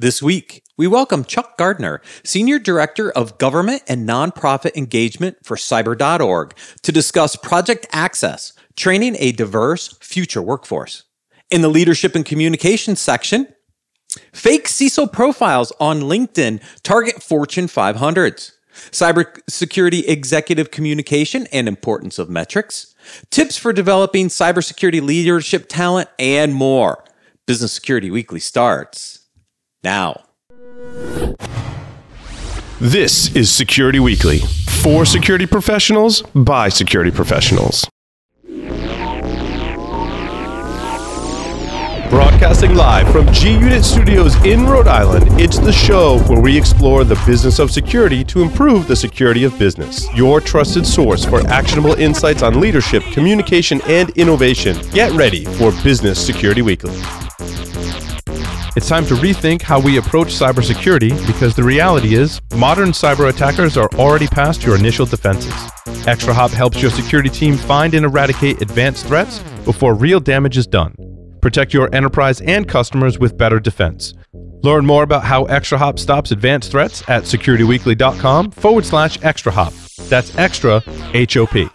This week, we welcome Chuck Gardner, Senior Director of Government and Nonprofit Engagement for Cyber.org, to discuss Project Access, training a diverse future workforce. In the Leadership and Communications section, fake CISO profiles on LinkedIn target Fortune 500s, cybersecurity executive communication and importance of metrics, tips for developing cybersecurity leadership talent, and more. Business Security Weekly starts now. This is Security Weekly for security professionals by security professionals. Broadcasting live from G Unit Studios in Rhode Island, it's the show where we explore the business of security to improve the security of business. Your trusted source for actionable insights on leadership, communication, and innovation. Get ready for Business Security Weekly. It's time to rethink how we approach cybersecurity because the reality is modern cyber attackers are already past your initial defenses. ExtraHop helps your security team find and eradicate advanced threats before real damage is done. Protect your enterprise and customers with better defense. Learn more about how ExtraHop stops advanced threats at securityweekly.com forward slash ExtraHop. That's extra H O P.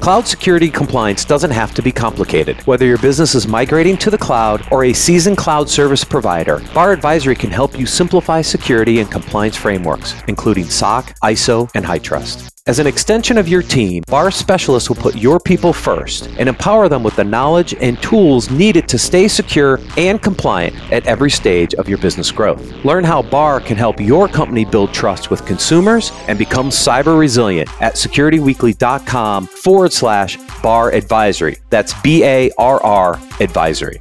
Cloud security compliance doesn't have to be complicated. Whether your business is migrating to the cloud or a seasoned cloud service provider, Barr Advisory can help you simplify security and compliance frameworks, including SOC, ISO, and HITRUST. As an extension of your team, Barr specialists will put your people first and empower them with the knowledge and tools needed to stay secure and compliant at every stage of your business growth. Learn how Barr can help your company build trust with consumers and become cyber resilient at securityweekly.com forward slash Barr advisory. That's B A R R advisory.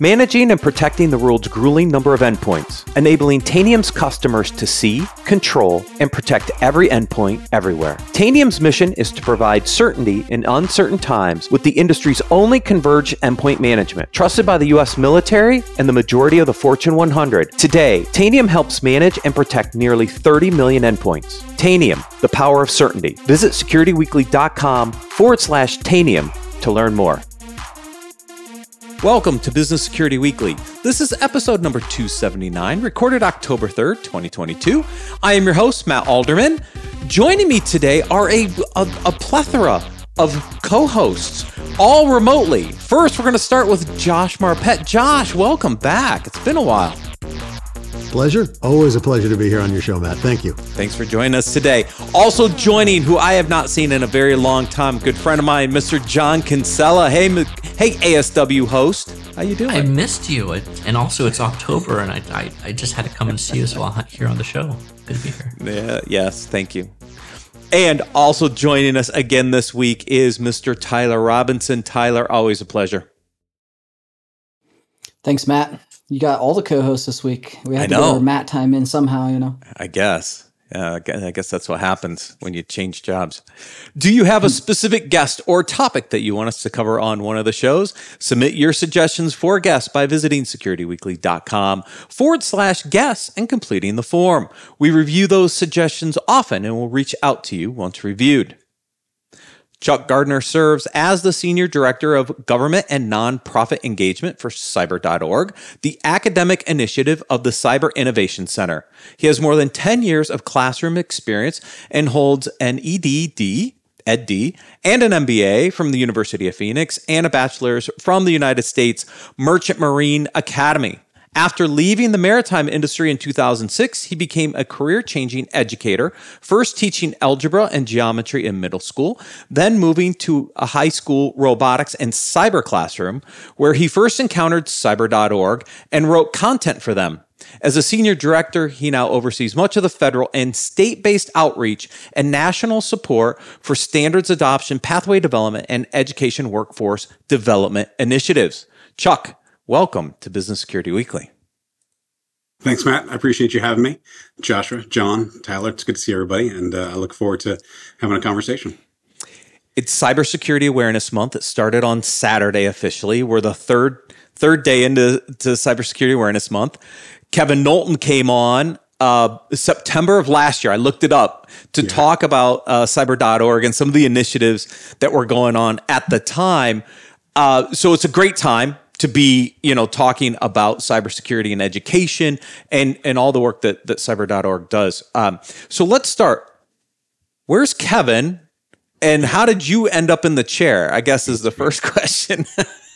Managing and protecting the world's grueling number of endpoints, enabling Tanium's customers to see, control, and protect every endpoint everywhere. Tanium's mission is to provide certainty in uncertain times with the industry's only converged endpoint management, trusted by the US military and the majority of the Fortune 100. Today, Tanium helps manage and protect nearly 30 million endpoints. Tanium, the power of certainty. Visit securityweekly.com forward slash Tanium to learn more. Welcome to Business Security Weekly. This is episode number 279, recorded October 3rd, 2022. I am your host, Matt Alderman. Joining me today are a, a, a plethora of co hosts, all remotely. First, we're going to start with Josh Marpet. Josh, welcome back. It's been a while. Pleasure. Always a pleasure to be here on your show, Matt. Thank you. Thanks for joining us today. Also joining, who I have not seen in a very long time, good friend of mine, Mr. John Kinsella. Hey, hey, ASW host. How you doing? I missed you, and also it's October, and I, I, I just had to come and see you while here on the show. Good to be here. Yeah. Yes. Thank you. And also joining us again this week is Mr. Tyler Robinson. Tyler, always a pleasure. Thanks, Matt. You got all the co-hosts this week. We had to get our Matt time in somehow, you know. I guess. Yeah, I guess that's what happens when you change jobs. Do you have a specific guest or topic that you want us to cover on one of the shows? Submit your suggestions for guests by visiting securityweekly.com forward slash guests and completing the form. We review those suggestions often and will reach out to you once reviewed. Chuck Gardner serves as the Senior Director of Government and Nonprofit Engagement for Cyber.org, the academic initiative of the Cyber Innovation Center. He has more than 10 years of classroom experience and holds an EDD, EdD, and an MBA from the University of Phoenix and a bachelor's from the United States Merchant Marine Academy. After leaving the maritime industry in 2006, he became a career changing educator, first teaching algebra and geometry in middle school, then moving to a high school robotics and cyber classroom, where he first encountered cyber.org and wrote content for them. As a senior director, he now oversees much of the federal and state based outreach and national support for standards adoption, pathway development, and education workforce development initiatives. Chuck, welcome to Business Security Weekly. Thanks, Matt. I appreciate you having me. Joshua, John, Tyler, it's good to see everybody, and uh, I look forward to having a conversation. It's Cybersecurity Awareness Month. It started on Saturday officially. We're the third third day into to Cybersecurity Awareness Month. Kevin Nolten came on uh, September of last year. I looked it up to yeah. talk about uh, cyber.org and some of the initiatives that were going on at the time. Uh, so it's a great time to be, you know, talking about cybersecurity and education and and all the work that that cyber.org does. Um, so let's start. Where's Kevin, and how did you end up in the chair? I guess is the first question.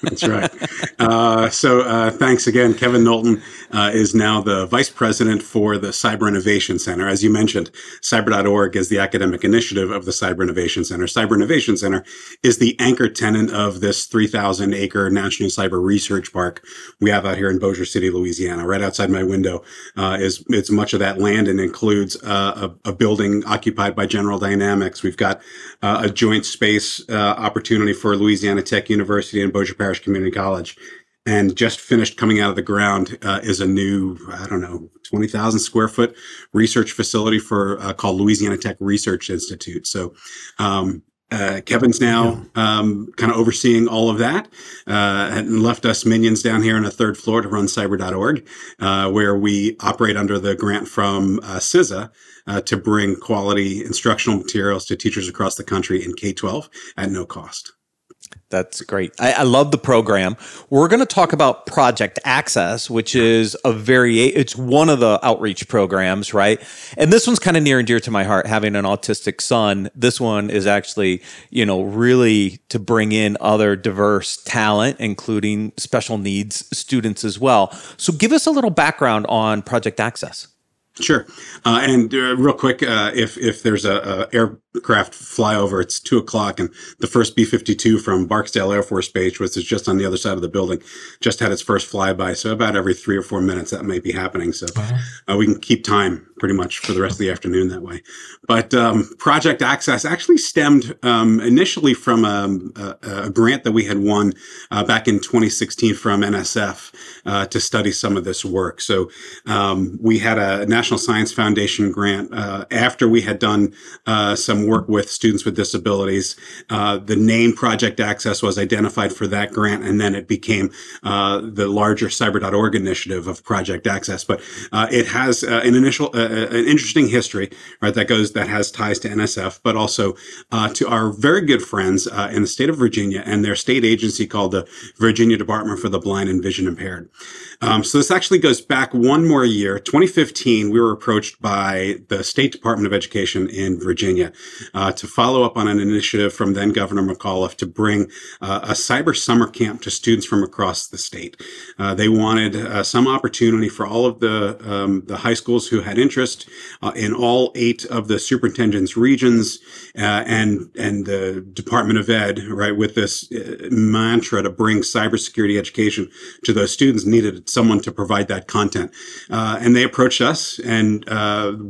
That's right. Uh, so uh, thanks again. Kevin Nolten uh, is now the vice president for the Cyber Innovation Center. As you mentioned, cyber.org is the academic initiative of the Cyber Innovation Center. Cyber Innovation Center is the anchor tenant of this 3,000 acre National Cyber Research Park we have out here in Bossier City, Louisiana. Right outside my window uh, is it's much of that land and includes uh, a, a, building occupied by General Dynamics. We've got uh, a joint space opportunity for Louisiana Tech University and Bossier Parish Parish Community College. And just finished coming out of the ground uh, is a new, I don't know, 20,000 square foot research facility for uh, called Louisiana Tech Research Institute. So, um, uh, Kevin's now um, kind of overseeing all of that uh, and left us minions down here on the third floor to run cyber.org, uh, where we operate under the grant from uh, CISA uh, to bring quality instructional materials to teachers across the country in K 12 at no cost. That's great. I, I, love the program. We're going to talk about Project Access, which is a very, it's one of the outreach programs, right? And this one's kind of near and dear to my heart, having an autistic son. This one is actually, you know, really to bring in other diverse talent, including special needs students as well. So give us a little background on Project Access. Sure. Uh, and uh, real quick, uh, if if there's a, a, aircraft flyover, it's two o'clock, and the first B-52 from Barksdale Air Force Base, which is just on the other side of the building, just had its first flyby. So about every three or four minutes, that might be happening. So uh-huh. we can keep time pretty much for the rest of the afternoon that way. But um, Project Access actually stemmed um, initially from um, a, a, grant that we had won uh, back in 2016 from NSF uh, to study some of this work. So um, we had a National Science Foundation grant uh, after we had done uh, work with students with disabilities. Uh, the name Project Access was identified for that grant, and then it became uh, the larger Cyber.org initiative of Project Access. But it has an initial an interesting history, right? That goes that has ties to NSF, but also uh, to our very good friends uh, in the state of Virginia and their state agency called the Virginia Department for the Blind and Vision Impaired. Um, so this actually goes back one more year. 2015, we were approached by the State Department of Education in Virginia uh, to follow up on an initiative from then Governor McAuliffe to bring uh, a cyber summer camp to students from across the state. Uh, they wanted uh, some opportunity for all of the um, the high schools who had interest uh, in all eight of the superintendent's regions uh, and and the Department of Ed, right, with this mantra to bring cybersecurity education to those students needed someone to provide that content. And they approached us and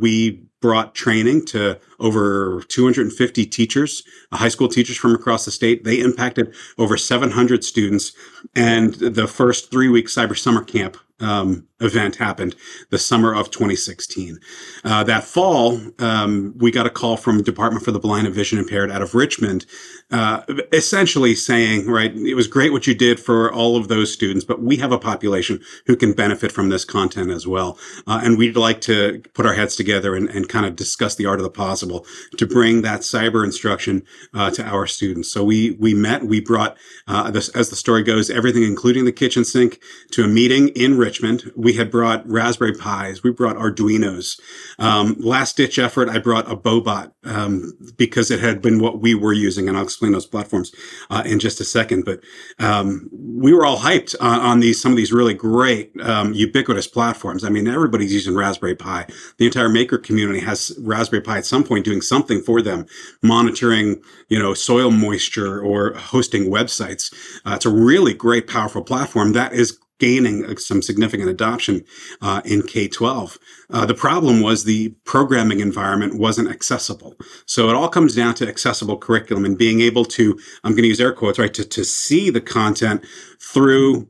we brought training to over 250 teachers, uh, high school teachers from across the state. They impacted over 700 students. And the first three week cyber summer camp um, event happened the summer of 2016. Uh, that fall, um, we got a call from Department for the Blind and Vision Impaired out of Richmond, uh, essentially saying, right, it was great what you did for all of those students, but we have a population who can benefit from this content as well. Uh, and we'd like to put our heads together and, and, kind of discuss the art of the possible to bring that cyber instruction uh, to our students. So we we met, we brought, uh, this, as the story goes, everything, including the kitchen sink, to a meeting in Richmond. We we had brought Raspberry Pis, we brought Arduinos. Um, last ditch effort, I brought a Boe-Bot um, because it had been what we were using, and I'll explain those platforms uh, in just a second. But um, we were all hyped on, on, these some of these really great um, ubiquitous platforms. I mean, everybody's using Raspberry Pi. The entire maker community has Raspberry Pi at some point doing something for them, monitoring you know soil moisture or hosting websites. Uh, it's a really great, powerful platform that is gaining uh, some significant adoption uh, in K 12. Uh, the problem was the programming environment wasn't accessible. So it all comes down to accessible curriculum and being able to, I'm going to use air quotes, right, to, to see the content through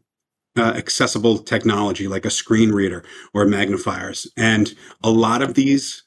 uh, accessible technology like a screen reader or magnifiers. And a lot of these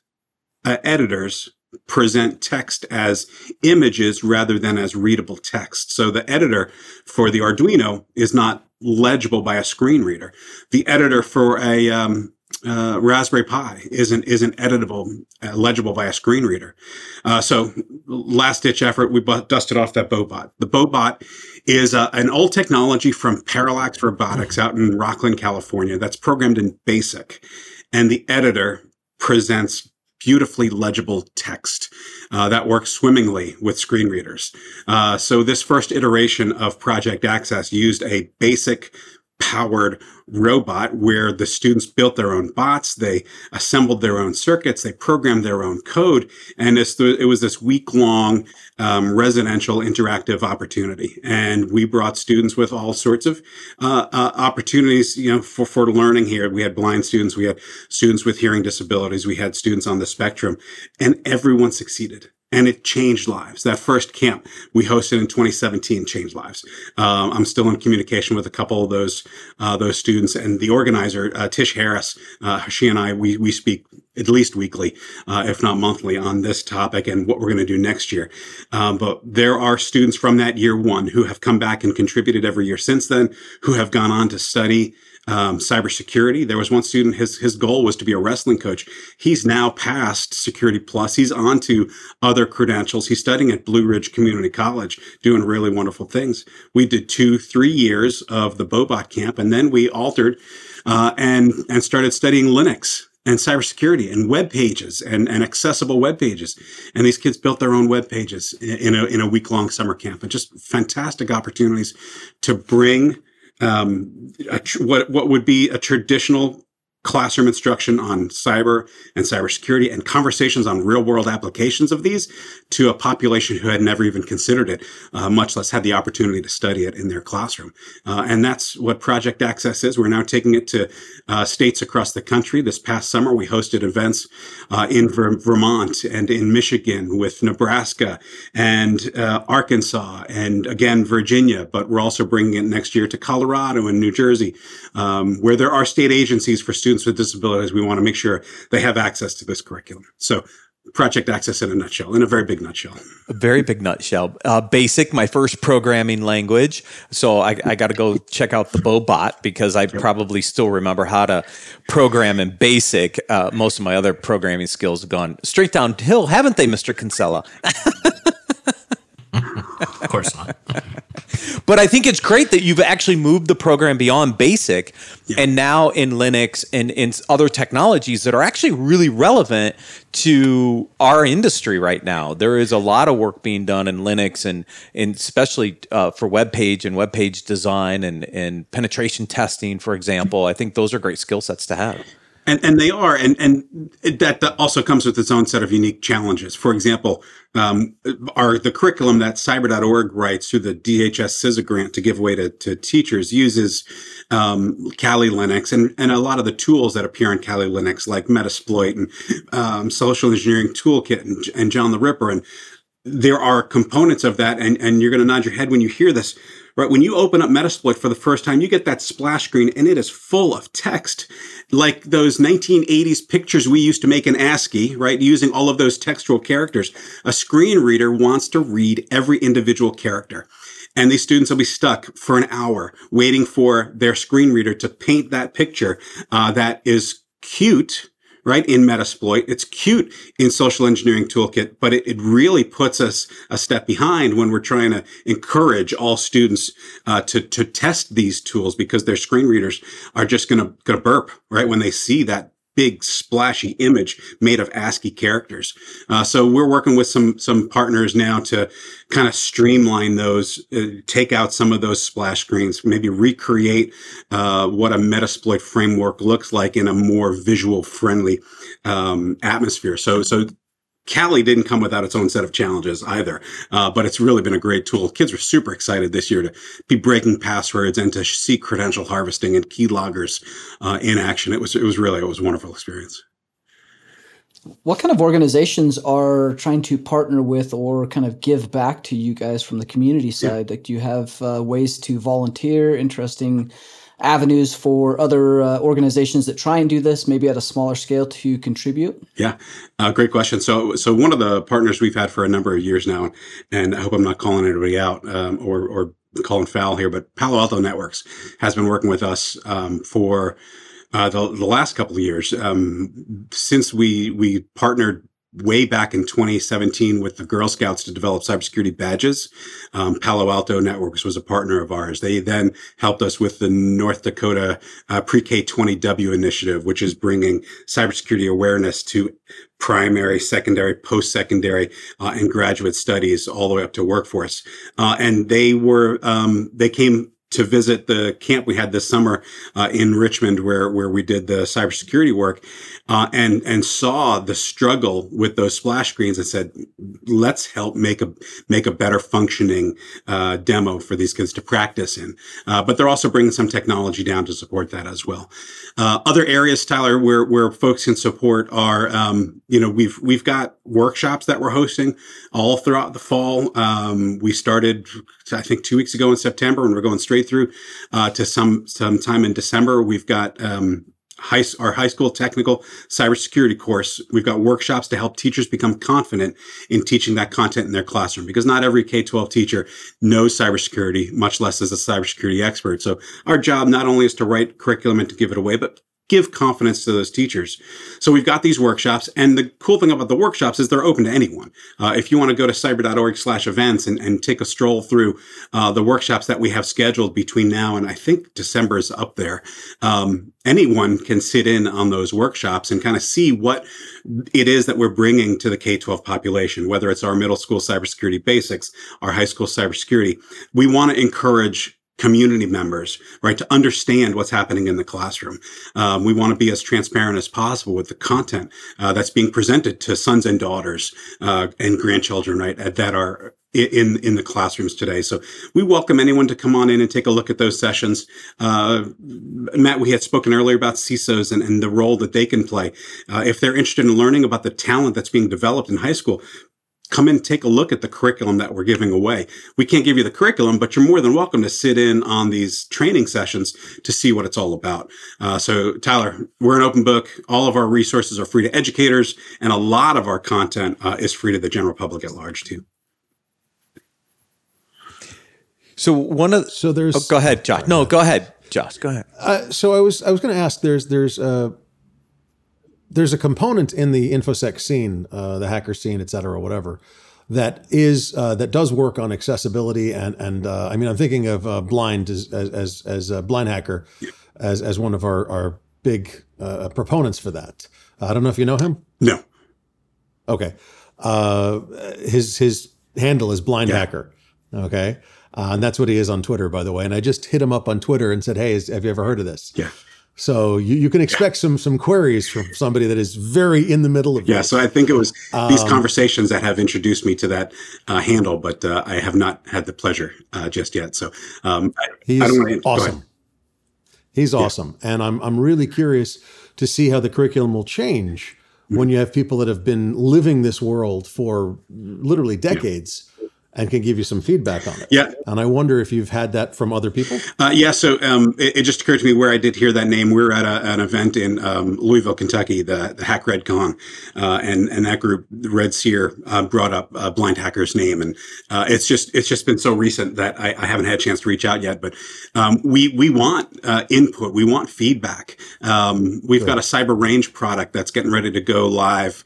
uh, editors present text as images rather than as readable text. So the editor for the Arduino is not legible by a screen reader. The editor for a um, uh, Raspberry Pi isn't isn't editable, uh, legible by a screen reader. Uh, so, last ditch effort, we dusted off that Boe-Bot. The Boe-Bot is uh, an old technology from Parallax Robotics out in Rocklin, California. That's programmed in BASIC, and the editor presents beautifully legible text uh, that works swimmingly with screen readers. Uh, so this first iteration of Project Access used a basic powered robot where the students built their own bots, they assembled their own circuits, they programmed their own code, and it was this week long um, residential interactive opportunity. And we brought students with all sorts of uh, uh, opportunities, you know, for, for learning here. We had blind students, we had students with hearing disabilities, we had students on the spectrum, and everyone succeeded and it changed lives. That first camp we hosted in 2017 changed lives. Um, I'm still in communication with a couple of those uh, those students, and the organizer uh, Tish Harris. Uh, she and I we we speak at least weekly, uh, if not monthly, on this topic and what we're going to do next year. Um, but there are students from that year one who have come back and contributed every year since then, who have gone on to study um, cybersecurity. There was one student, his, his goal was to be a wrestling coach. He's now passed Security Plus. He's on to other credentials. He's studying at Blue Ridge Community College, doing really wonderful things. We did two, three years of the Boe-Bot camp, and then we altered uh, and, and started studying Linux and cybersecurity and web pages and, and accessible web pages. And these kids built their own web pages in a, in a week long summer camp and just fantastic opportunities to bring um, tr- what what would be a traditional classroom instruction on cyber and cybersecurity and conversations on real world applications of these to a population who had never even considered it, uh, much less had the opportunity to study it in their classroom. Uh, and that's what Project Access is. We're now taking it to uh, states across the country. This past summer, we hosted events uh, in Ver- Vermont and in Michigan with Nebraska and uh, Arkansas and again, Virginia. But we're also bringing it next year to Colorado and New Jersey, um, where there are state agencies for students students with disabilities, we want to make sure they have access to this curriculum. So Project Access in a nutshell, in a very big nutshell. A very big nutshell. Uh, basic, my first programming language. So I, I got to go check out the Boe-Bot because I probably still remember how to program in Basic. Uh, most of my other programming skills have gone straight downhill, haven't they, Mr. Kinsella? of course not. but I think it's great that you've actually moved the program beyond basic yeah. and now in Linux and in other technologies that are actually really relevant to our industry right now. There is a lot of work being done in Linux and, and especially uh, for web page and web page design and, and penetration testing, for example. I think those are great skill sets to have. And, and they are, and, and that, that also comes with its own set of unique challenges. For example, um, our, the curriculum that cyber.org writes through the DHS CISA grant to give away to, to teachers uses um, Kali Linux and, and a lot of the tools that appear in Kali Linux, like Metasploit and um, Social Engineering Toolkit and, and John the Ripper. And there are components of that, and, and you're going to nod your head when you hear this right? When you open up Metasploit for the first time, you get that splash screen and it is full of text, like those 1980s pictures we used to make in ASCII, right? Using all of those textual characters. A screen reader wants to read every individual character. And these students will be stuck for an hour waiting for their screen reader to paint that picture uh, that is cute right? In Metasploit. It's cute in social engineering toolkit, but it, it really puts us a step behind when we're trying to encourage all students uh, to, to test these tools because their screen readers are just going to, going to burp, right? When they see that big splashy image made of ASCII characters. Uh, so we're working with some some partners now to kind of streamline those, uh, take out some of those splash screens, maybe recreate uh, what a Metasploit framework looks like in a more visual friendly um, atmosphere. So so Kali didn't come without its own set of challenges either, uh, but it's really been a great tool. Kids were super excited this year to be breaking passwords and to see credential harvesting and keyloggers uh, in action. It was it was really it was a wonderful experience. What kind of organizations are trying to partner with or kind of give back to you guys from the community side? Yeah. Like, do you have uh, ways to volunteer? Interesting avenues for other uh, organizations that try and do this, maybe at a smaller scale, to contribute? Yeah, uh, great question. So, so one of the partners we've had for a number of years now, and I hope I'm not calling anybody out um, or or calling foul here, but Palo Alto Networks has been working with us um, for uh, the, the last couple of years um, since we we partnered way back in 2017 with the Girl Scouts to develop cybersecurity badges. Um, Palo Alto Networks was a partner of ours. They then helped us with the North Dakota uh, Pre-K 20W initiative, which is bringing cybersecurity awareness to primary, secondary, post-secondary, uh, and graduate studies all the way up to workforce. Uh, and they were um, they came to visit the camp we had this summer uh, in Richmond, where where we did the cybersecurity work, uh, and and saw the struggle with those splash screens, and said, "Let's help make a make a better functioning uh, demo for these kids to practice in." Uh, but they're also bringing some technology down to support that as well. Uh, other areas, Tyler, where where folks can support are, um, you know, we've we've got workshops that we're hosting all throughout the fall. Um, we started, I think, two weeks ago in September, and we're going straight through uh, to some some time in December. We've got um, high, our high school technical cybersecurity course. We've got workshops to help teachers become confident in teaching that content in their classroom because not every K 12 teacher knows cybersecurity, much less is a cybersecurity expert. So our job not only is to write curriculum and to give it away, but give confidence to those teachers. So we've got these workshops, and the cool thing about the workshops is they're open to anyone. Uh, if you want to go to cyber.org slash events and, and take a stroll through uh, the workshops that we have scheduled between now and I think December is up there, um, anyone can sit in on those workshops and kind of see what it is that we're bringing to the K-12 population, whether it's our middle school cybersecurity basics, our high school cybersecurity. We want to encourage community members, right, to understand what's happening in the classroom. Um, we want to be as transparent as possible with the content uh, that's being presented to sons and daughters uh, and grandchildren, right, that are in in the classrooms today. So we welcome anyone to come on in and take a look at those sessions. Uh, Matt, we had spoken earlier about CISOs and, and the role that they can play. Uh, if they're interested in learning about the talent that's being developed in high school, come in take a look at the curriculum that we're giving away. We can't give you the curriculum, but you're more than welcome to sit in on these training sessions to see what it's all about. Uh, so, Tyler, we're an open book. All of our resources are free to educators, and a lot of our content uh, is free to the general public at large, too. So one of so there's oh, go ahead, Josh. No, go ahead, Josh. Go ahead. Uh, so I was I was going to ask. There's there's uh, there's a component in the infosec scene, uh, the hacker scene, et cetera, whatever, that is uh, that does work on accessibility and and uh, I mean I'm thinking of uh, Blind as as as a Blind Hacker as as one of our our big uh, proponents for that. I don't know if you know him. No. Okay. Uh, his his handle is Blind yeah. Hacker. Okay. and that's what he is on Twitter, by the way. And I just hit him up on Twitter and said, "Hey, is, have you ever heard of this?" Yeah. So you, you can expect some some queries from somebody that is very in the middle of yeah. This. So I think it was these um, conversations that have introduced me to that uh, handle, but uh, I have not had the pleasure uh, just yet. So um, he's I awesome. He's yeah. awesome, and I'm I'm really curious to see how the curriculum will change mm-hmm. when you have people that have been living this world for literally decades. Yeah and can give you some feedback on it. Yeah. And I wonder if you've had that from other people. Uh, yeah. So um, it, it, just occurred to me where I did hear that name. We were at a, an event in um, Louisville, Kentucky, the, the Hack Red Con, uh, and and that group, Red Seer, uh, brought up uh, Blind Hacker's name, and uh, it's just it's just been so recent that I, I, haven't had a chance to reach out yet. But um, we we want uh, input, we want feedback. Um, we've got a Cyber Range product that's getting ready to go live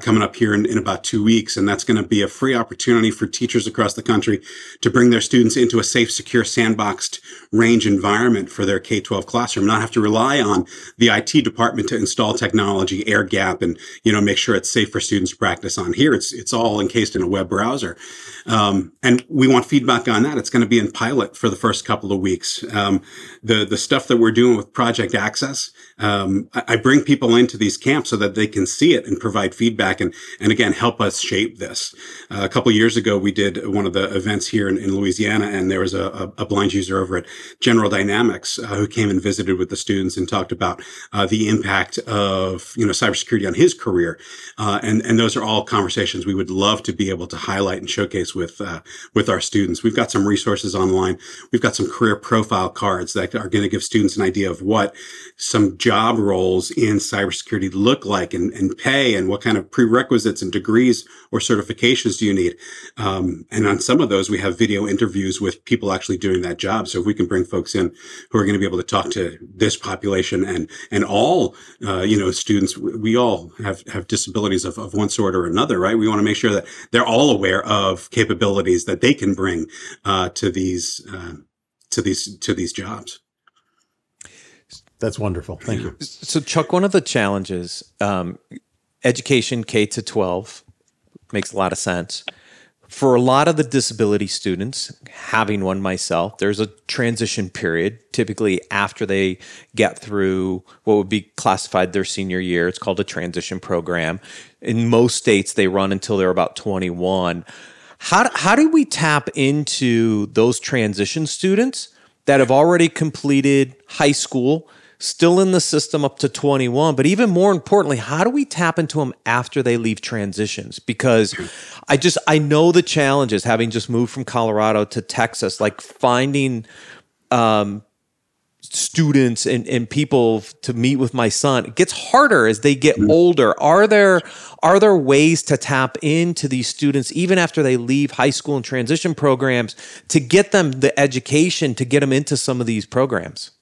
coming up here in, in about two weeks, and that's going to be a free opportunity for teachers across the country to bring their students into a safe, secure, sandboxed range environment for their K-12 classroom, not have to rely on the IT department to install technology, air gap, and, you know, make sure it's safe for students to practice on. Here, it's, it's all encased in a web browser. Um, and we want feedback on that. It's going to be in pilot for the first couple of weeks. Um, the, the stuff that we're doing with Project Access, um, I, I, bring people into these camps so that they can see it and provide feedback and, and again, help us shape this. Uh, a couple years ago, we did one of the events here in, in Louisiana, and there was a, a, blind user over at General Dynamics uh, who came and visited with the students and talked about uh, the impact of you know cybersecurity on his career, uh, and and those are all conversations we would love to be able to highlight and showcase with uh, with our students. We've got some resources online. We've got some career profile cards that are going to give students an idea of what some job roles in cybersecurity look like and, and pay and what kind of prerequisites and degrees or certifications do you need. Um, and on some of those, we have video interviews with people actually doing that job. So if we can bring folks in who are going to be able to talk to this population and, and all, uh, you know, students, we all have, have disabilities of, of one sort or another, right? We want to make sure that they're all aware of capabilities that they can bring, uh, to these, uh, to these, to these jobs. That's wonderful. Thank you. So, Chuck, one of the challenges, um, education K to 12 makes a lot of sense. For a lot of the disability students, having one myself, there's a transition period, typically after they get through what would be classified their senior year. It's called a transition program. In most states, they run until they're about 21. How, how do we tap into those transition students that have already completed high school? Still in the system up to 21. But even more importantly, how do we tap into them after they leave transitions? Because I just, I know the challenges having just moved from Colorado to Texas, like finding, um, students and, and people to meet with my son it gets harder as they get mm-hmm. older are there are there ways to tap into these students even after they leave high school and transition programs to get them the education to get them into some of these programs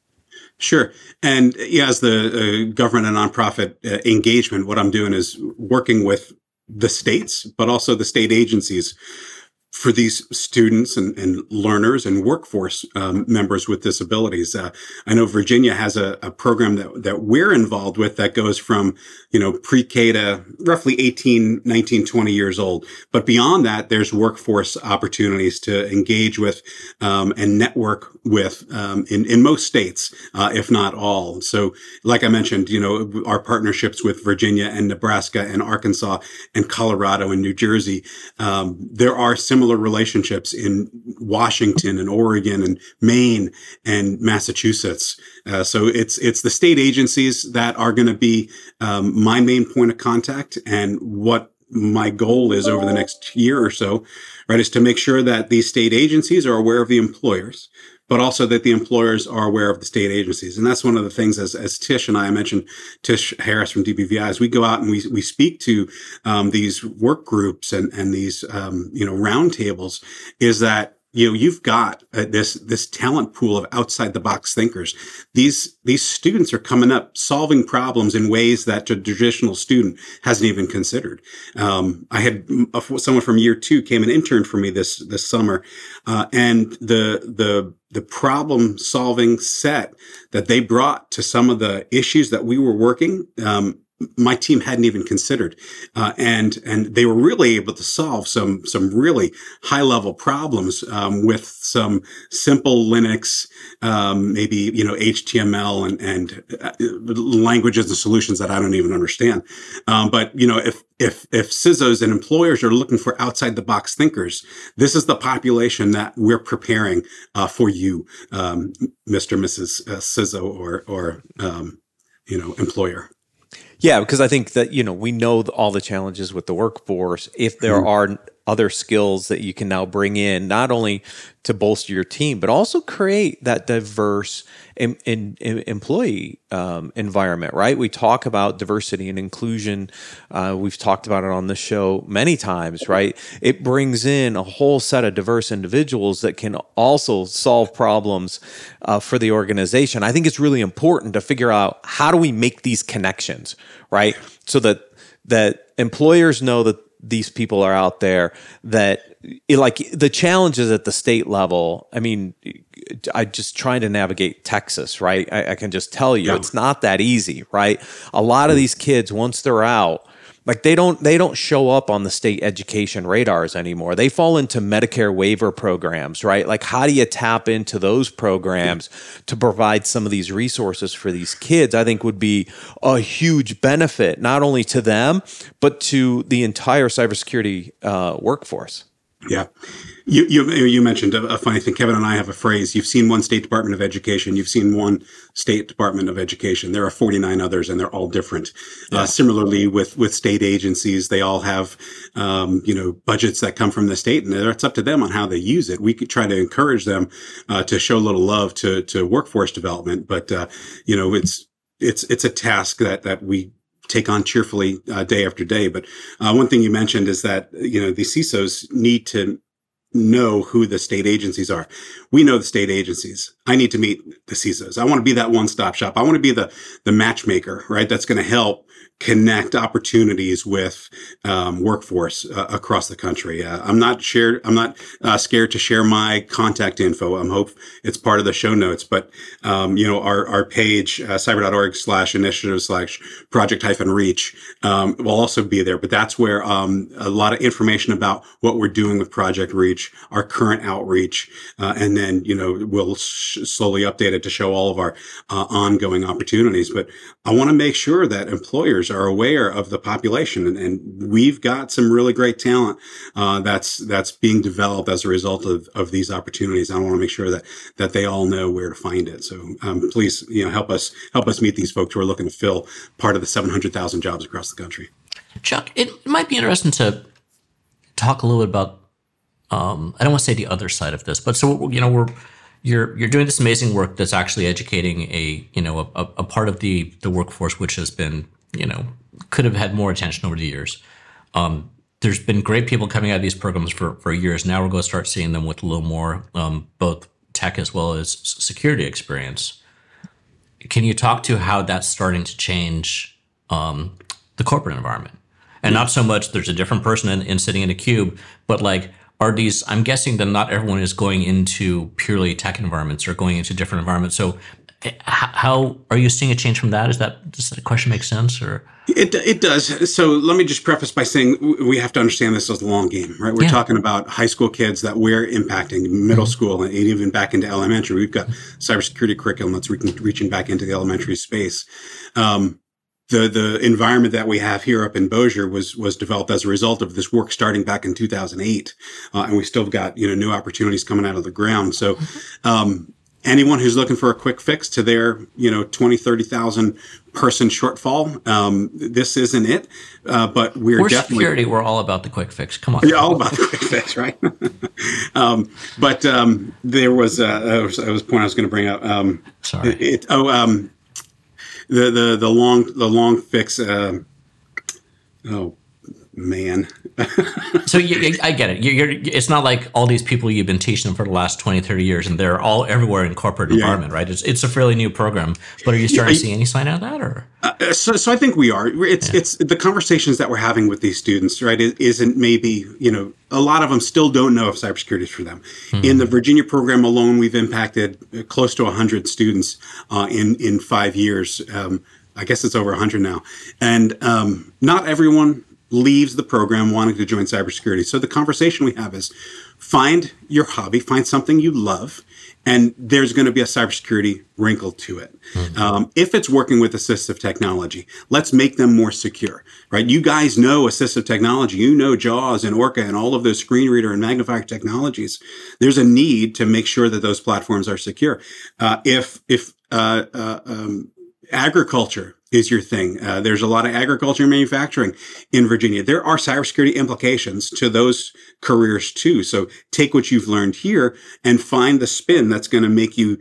Sure. And yeah, as the uh, government and nonprofit uh, engagement, what I'm doing is working with the states, but also the state agencies for these students and, and learners and workforce um, members with disabilities. Uh, I know Virginia has a, a, program that, that we're involved with that goes from, you know, pre-K to roughly 18, 19, 20 years old. But beyond that, there's workforce opportunities to engage with um, and network with um, in, in most states, uh, if not all. So, like I mentioned, you know, our partnerships with Virginia and Nebraska and Arkansas and Colorado and New Jersey, um, there are similar similar relationships in Washington and Oregon and Maine and Massachusetts. Uh, so it's it's the state agencies that are going to be um, my main point of contact, and what my goal is over the next year or so, right, is to make sure that these state agencies are aware of the employers but also that the employers are aware of the state agencies. And that's one of the things as, as Tish and I, mentioned Tish Harris from DBVI, as we go out and we, we speak to um, these work groups and, and these, um, you know, roundtables is that you know you've got uh, this this talent pool of outside the box thinkers. These these students are coming up solving problems in ways that a traditional student hasn't even considered. Um, i had someone from year two came and interned for me this this summer uh, and the the the problem solving set that they brought to some of the issues that we were working um, my team hadn't even considered, uh, and and they were really able to solve some some really high level problems um, with some simple Linux, um, maybe you know HTML and and uh, languages and solutions that I don't even understand. Um, but you know if if if CISOs and employers are looking for outside the box thinkers, this is the population that we're preparing uh, for you, Mr. Um, Mrs. Uh, CISO or or um, you know employer. Yeah, because I think that you know we know all the challenges with the workforce. If there mm-hmm. are other skills that you can now bring in, not only to bolster your team, but also create that diverse in, in employee um, environment, right? We talk about diversity and inclusion. Uh, we've talked about it on the show many times, right? It brings in a whole set of diverse individuals that can also solve problems uh, for the organization. I think it's really important to figure out how do we make these connections, right? So that that employers know that these people are out there that like the challenges at the state level. I mean, I just trying to navigate Texas, right? I, I can just tell you, yeah. it's not that easy, right? A lot of mm. these kids, once they're out, like they don't they don't show up on the state education radars anymore. They fall into medicare waiver programs right? Like how do you tap into those programs to provide some of these resources for these kids i think would be a huge benefit not only to them but to the entire cybersecurity uh, workforce yeah you, you, you mentioned a, a, funny thing. Kevin and I have a phrase. You've seen one state department of education. You've seen one state department of education. There are 49 others and they're all different. Uh, yeah. Uh, similarly with, with state agencies, they all have, um, you know, budgets that come from the state and it's up to them on how they use it. We could try to encourage them, uh, to show a little love to, to workforce development. But, uh, you know, it's, it's, it's a task that, that we take on cheerfully uh, day after day. But uh, one thing you mentioned is that you know the CISOs need to know who the state agencies are. We know the state agencies. I need to meet the CISOs. I want to be that one stop shop. I want to be the, the matchmaker, right? That's going to help connect opportunities with um, workforce uh, across the country. Uh, I'm not shared. I'm not uh, scared to share my contact info. I'm hope it's part of the show notes. But um, you know, our our page uh, cyber.org slash initiative slash project hyphen reach um, will also be there. But that's where um, a lot of information about what we're doing with Project Reach, our current outreach, uh, and then you know we'll sh- slowly update it to show all of our uh, ongoing opportunities. But I want to make sure that employers are aware of the population, and, and we've got some really great talent uh, that's that's being developed as a result of, of these opportunities. I want to make sure that that they all know where to find it. So um, please, you know, help us help us meet these folks who are looking to fill part of the seven hundred thousand jobs across the country. Chuck, it might be interesting to talk a little bit about. Um, I don't want to say the other side of this, but so you know we're you're you're doing this amazing work that's actually educating a you know a, a part of the the workforce which has been you know could have had more attention over the years. Um, there's been great people coming out of these programs for for years. Now we're going to start seeing them with a little more um, both tech as well as security experience. Can you talk to how that's starting to change um, the corporate environment? And not so much there's a different person in, in sitting in a cube, but like are these i'm guessing that not everyone is going into purely tech environments or going into different environments so how are you seeing a change from that is that does that question make sense or it, it does so let me just preface by saying we have to understand this as a long game right we're yeah. talking about high school kids that we're impacting middle mm-hmm. school and even back into elementary we've got cybersecurity curriculum that's reaching back into the elementary space um, the the environment that we have here up in Bossier was was developed as a result of this work starting back in 2008, uh, and we still got you know new opportunities coming out of the ground. So. Um, anyone who's looking for a quick fix to their, you know, 20, 30,000 person shortfall, um, this isn't it. Uh, but we're, we're definitely. security. We're all about the quick fix. Come on. Yeah, all about the quick fix, right? um, but um, there was, uh, that was, that was a point I was going to bring up. Um, Sorry. It, oh, um, the the the long the long fix. Uh, oh man. so you, I get it. You're, you're, it's not like all these people you've been teaching them for the last 20, 30 years, and they're all everywhere in corporate yeah. environment, right? It's, it's a fairly new program. But are you starting yeah, to see any sign of that, or? Uh, so, so I think we are. It's yeah. it's the conversations that we're having with these students, right? Isn't maybe you know a lot of them still don't know if cybersecurity is for them. Mm-hmm. In the Virginia program alone, we've impacted uh, close to 100 students uh, in in five years. Um, I guess it's over 100 now, and um, not everyone leaves the program wanting to join cybersecurity. So the conversation we have is find your hobby, find something you love, and there's going to be a cybersecurity wrinkle to it. Mm-hmm. Um, if it's working with assistive technology, let's make them more secure, right? You guys know assistive technology, you know JAWS and Orca and all of those screen reader and magnifier technologies. There's a need to make sure that those platforms are secure. Uh, if if uh, uh, um, agriculture is your thing. Uh, there's a lot of agriculture and manufacturing in Virginia. There are cybersecurity implications to those careers too. So take what you've learned here and find the spin that's going to make you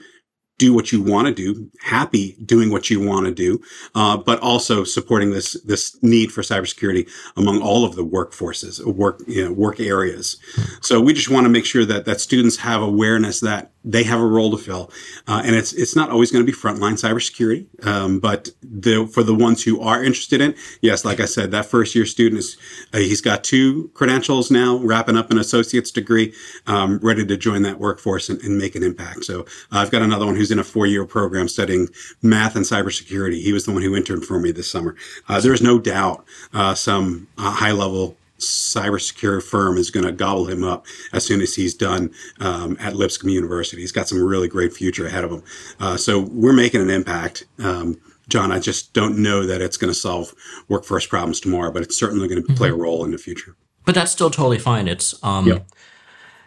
do what you want to do, happy doing what you want to do, uh, but also supporting this this need for cybersecurity among all of the workforces, work you know, work areas. So we just want to make sure that that students have awareness that they have a role to fill, uh, and it's it's not always going to be frontline cybersecurity, um, but the for the ones who are interested in, yes, like I said, that first year student is uh, he's got two credentials now, wrapping up an associate's degree, um, ready to join that workforce and, and make an impact. So I've got another one who's who's in a four year program studying math and cybersecurity. He was the one who interned for me this summer. Uh, there is no doubt uh, some uh, high level cybersecurity firm is going to gobble him up as soon as he's done um, at Lipscomb University. He's got some really great future ahead of him. Uh, so we're making an impact. Um, John, I just don't know that it's going to solve workforce problems tomorrow, but it's certainly going to play a mm-hmm. role in the future. But that's still totally fine. It's um, yep.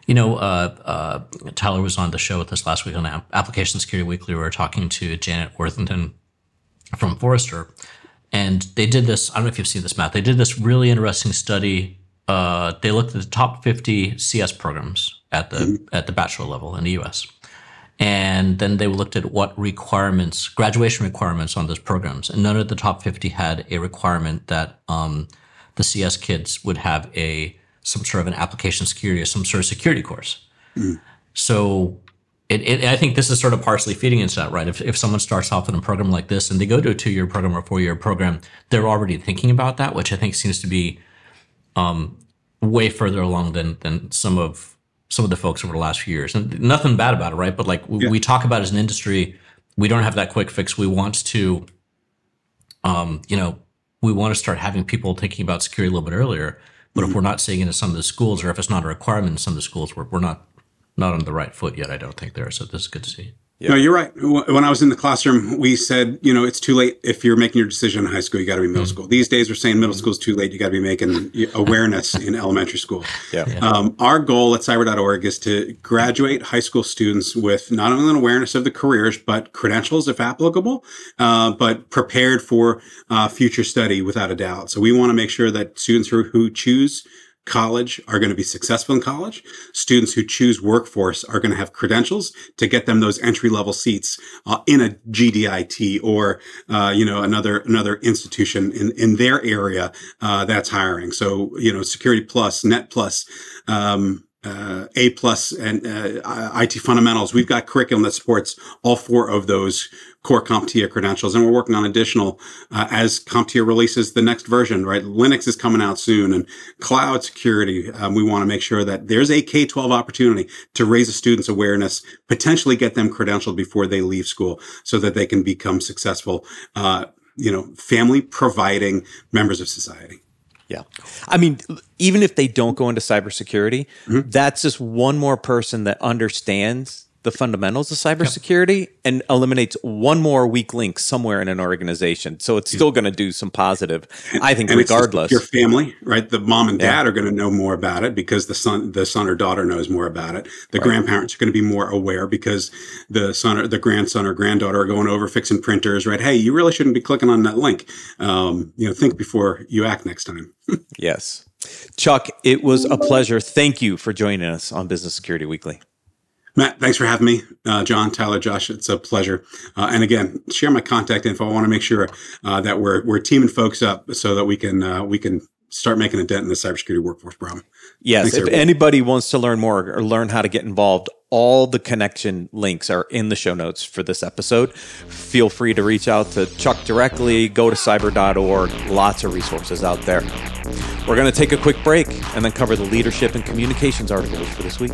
You know, uh, uh, Tyler was on the show with us last week on Application Security Weekly. We were talking to Janet Worthington from Forrester, and they did this. I don't know if you've seen this, Matt. They did this really interesting study. Uh, they looked at the top 50 CS programs at the mm-hmm. at the bachelor level in the U.S. And then they looked at what requirements, graduation requirements on those programs, and none of the top 50 had a requirement that um, the CS kids would have a some sort of an application security or some sort of security course. So it, it, I think this is sort of partially feeding into that, right? If, if someone starts off in a program like this and they go to a two year program or four year program, they're already thinking about that, which I think seems to be um, way further along than than some of some of the folks over the last few years. And nothing bad about it, right? But like we, we talk about as an industry, we don't have that quick fix. We want to, um, you know, we want to start having people thinking about security a little bit earlier. But if we're not seeing it in some of the schools, or if it's not a requirement in some of the schools, we're, we're not not on the right foot yet. I don't think there. So this is good to see. No, you're right. When I was in the classroom, we said, you know, it's too late if you're making your decision in high school. You got to be middle school. These days, we're saying middle school is too late. You got to be making awareness in elementary school. Yeah. Um, our goal at cyber.org is to graduate high school students with not only an awareness of the careers, but credentials if applicable, uh, but prepared for uh, future study without a doubt. So we want to make sure that students who, who choose college are going to be successful in college. Students who choose workforce are going to have credentials to get them those entry level seats uh, in a GDIT or uh, you know another another institution in in their area uh, that's hiring. So you know Security Plus, Net Plus. Um, uh, A plus and uh, IT fundamentals. We've got curriculum that supports all four of those core CompTIA credentials, and we're working on additional uh, as CompTIA releases the next version. Right, Linux is coming out soon, and cloud security. Um, we want to make sure that there's a K twelve opportunity to raise a student's awareness, potentially get them credentialed before they leave school, so that they can become successful. Uh, you know, family providing members of society. Yeah. I mean, even if they don't go into cybersecurity, that's just one more person that understands the fundamentals of cybersecurity and eliminates one more weak link somewhere in an organization. So it's still going to do some positive, I think, And it's just regardless. your family, right? The mom and dad are going to know more about it because the son, the son or daughter knows more about it. The grandparents are going to be more aware because the son or the grandson or granddaughter are going over fixing printers, right? Hey, you really shouldn't be clicking on that link. Um, you know, think before you act next time. yes. Chuck, it was a pleasure. Thank you for joining us on Business Security Weekly. Matt, thanks for having me. Uh, John, Tyler, Josh, it's a pleasure. Uh, and again, share my contact info. I want to make sure uh, that we're we're teaming folks up so that we can uh, we can start making a dent in the cybersecurity workforce problem. Yes, Thanks, if everybody. anybody wants to learn more or learn how to get involved, all the connection links are in the show notes for this episode. Feel free to reach out to Chuck directly, go to cyber.org, lots of resources out there. We're going to take a quick break and then cover the leadership and communications articles for this week.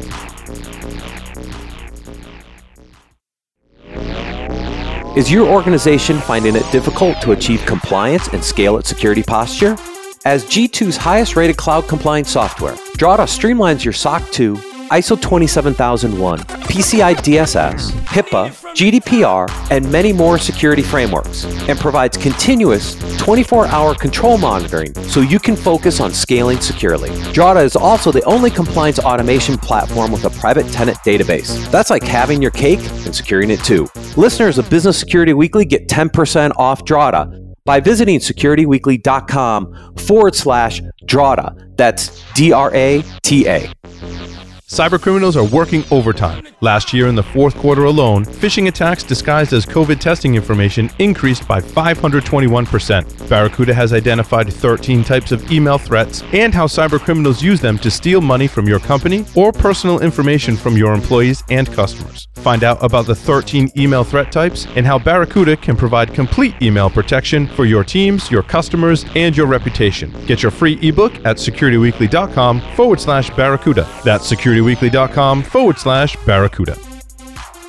Is your organization finding it difficult to achieve compliance and scale its security posture? As G2's highest rated cloud compliance software, Drata streamlines your SOC 2, ISO 27001, PCI DSS, HIPAA, GDPR, and many more security frameworks, and provides continuous 24 hour control monitoring so you can focus on scaling securely. Drata is also the only compliance automation platform with a private tenant database. That's like having your cake and securing it too. Listeners of Business Security Weekly get 10% off Drata by visiting securityweekly.com forward slash Drata. That's D R A T A. Cybercriminals are working overtime. Last year, in the fourth quarter alone, phishing attacks disguised as COVID testing information increased by 521%. Barracuda has identified 13 types of email threats and how cybercriminals use them to steal money from your company or personal information from your employees and customers. Find out about the 13 email threat types and how Barracuda can provide complete email protection for your teams, your customers, and your reputation. Get your free ebook at securityweekly.com forward slash Barracuda. That's securityweekly.com forward slash Barracuda.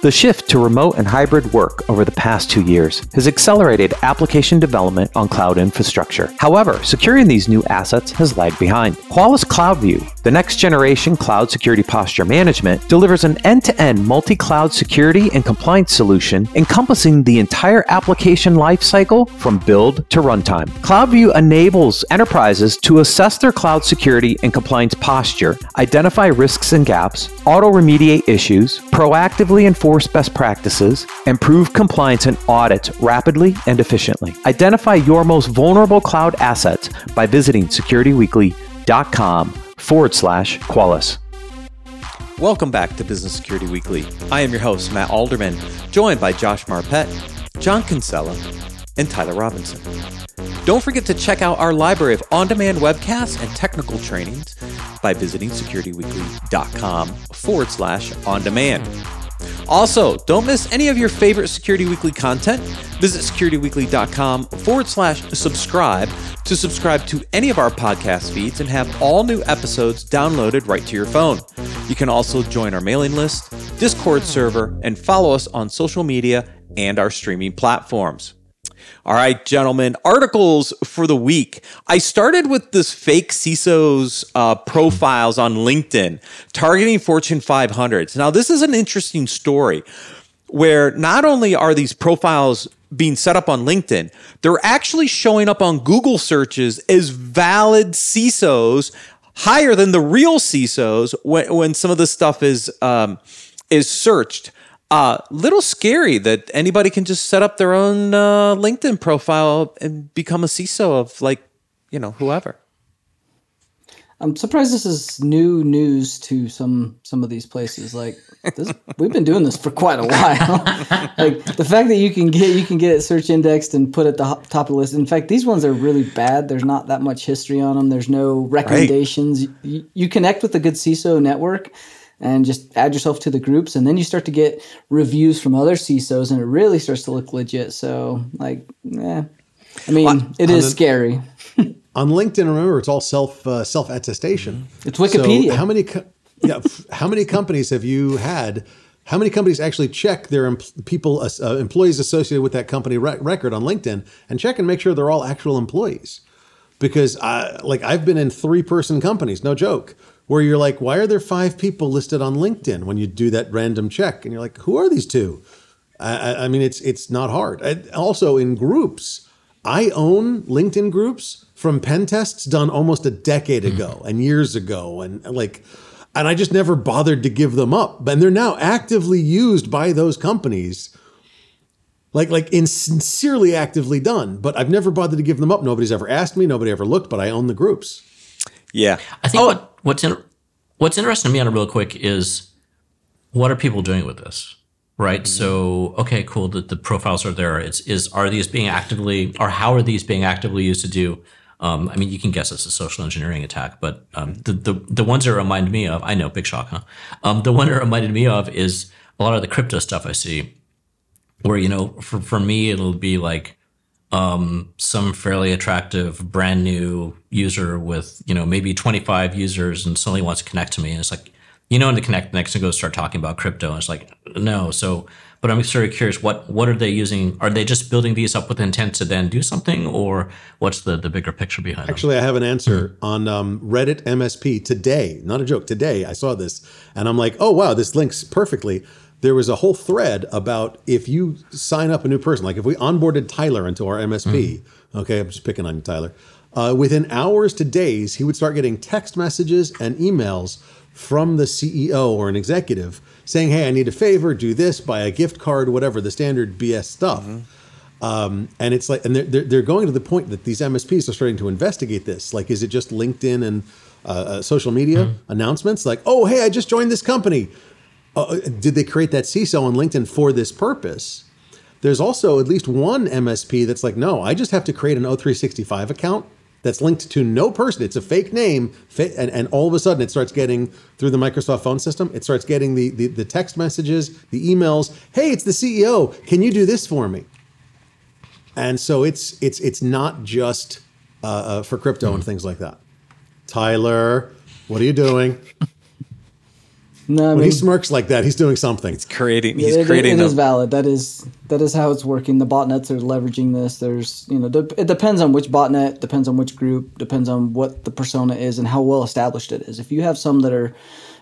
The shift to remote and hybrid work over the past two years has accelerated application development on cloud infrastructure. However, securing these new assets has lagged behind. Qualys CloudView, the next generation cloud security posture management, delivers an end to end multi cloud security and compliance solution encompassing the entire application lifecycle from build to runtime. CloudView enables enterprises to assess their cloud security and compliance posture, identify risks and gaps, auto remediate issues, proactively enforce best practices, improve compliance and audits rapidly and efficiently. Identify your most vulnerable cloud assets by visiting securityweekly.com forward slash Qualys. Welcome back to Business Security Weekly. I am your host, Matt Alderman, joined by Josh Marpet, John Kinsella, and Tyler Robinson. Don't forget to check out our library of on demand webcasts and technical trainings by visiting securityweekly.com forward slash on demand. Also, don't miss any of your favorite Security Weekly content. Visit securityweekly.com forward slash subscribe to subscribe to any of our podcast feeds and have all new episodes downloaded right to your phone. You can also join our mailing list, Discord server, and follow us on social media and our streaming platforms. All right, gentlemen, articles for the week. I started with this fake CISO's uh, profiles on LinkedIn targeting Fortune 500s. Now, this is an interesting story where not only are these profiles being set up on LinkedIn, they're actually showing up on Google searches as valid CISOs higher than the real CISOs when, when some of this stuff is um, is searched. Uh, little scary that anybody can just set up their own uh, LinkedIn profile and become a CISO of like, you know, whoever. I'm surprised this is new news to some some of these places. Like this, we've been doing this for quite a while. like the fact that you can get you can get it search indexed and put at the top of the list. In fact, these ones are really bad. There's not that much history on them. There's no recommendations. Right. You, you connect with a good CISO network and just add yourself to the groups and then you start to get reviews from other CISOs and it really starts to look legit. So like, yeah, I mean, well, it is the, scary. on LinkedIn, remember it's all self uh, self attestation. It's Wikipedia. So how many? Co- yeah, how many companies have you had? How many companies actually check their em- people, uh, employees associated with that company re- record on LinkedIn and check and make sure they're all actual employees? Because I, like I've been in three person companies, no joke, where you're like, why are there five people listed on LinkedIn when you do that random check? And you're like, who are these two? I, I mean, it's it's not hard. I, also, in groups, I own LinkedIn groups from pen tests done almost a decade hmm. ago mm. and years ago, and like, and I just never bothered to give them up. And they're now actively used by those companies like like in sincerely actively done but i've never bothered to give them up nobody's ever asked me nobody ever looked but i own the groups yeah i think oh, what what's in, what's interesting to me on it real quick is what are people doing with this right mm-hmm. so okay cool the, the profiles are there it's is are these being actively or how are these being actively used to do um, I mean, you can guess it's a social engineering attack, but um, the, the the ones that remind me of, I know, big shock, huh? Um, the one that reminded me of is a lot of the crypto stuff I see, where you know, for for me, it'll be like um, some fairly attractive brand new user with you know maybe 25 users and suddenly wants to connect to me and it's like you know and to connect next and go start talking about crypto and it's like no so but i'm sort of curious what what are they using are they just building these up with intent to then do something or what's the the bigger picture behind it? actually them? i have an answer mm-hmm. on um, reddit msp today not a joke today i saw this and i'm like oh wow this links perfectly there was a whole thread about if you sign up a new person, like if we onboarded Tyler into our MSP, mm-hmm. okay, I'm just picking on you, Tyler. Uh, within hours to days, he would start getting text messages and emails from the CEO or an executive saying, "Hey, I need a favor. Do this. Buy a gift card. Whatever the standard BS stuff." Mm-hmm. Um, and it's like, and they're, they're going to the point that these MSPs are starting to investigate this. Like, is it just LinkedIn and uh, uh, social media mm-hmm. announcements? Like, oh, hey, I just joined this company uh, did they create that CISO on LinkedIn for this purpose? There's also at least one MSP that's like, no, I just have to create an O365 account that's linked to no person. It's a fake name. And, and all of a sudden, it starts getting through the Microsoft phone system, it starts getting the, the, the text messages, the emails. Hey, it's the CEO. Can you do this for me? And so it's it's it's not just uh, uh, for crypto and things like that. Tyler, what are you doing? No, I when mean, he smirks like that, he's doing something. He's creating. He's it, creating. It, it is valid. That is that is how it's working. The botnets are leveraging this. There's you know it depends on which botnet, depends on which group, depends on what the persona is and how well established it is. If you have some that are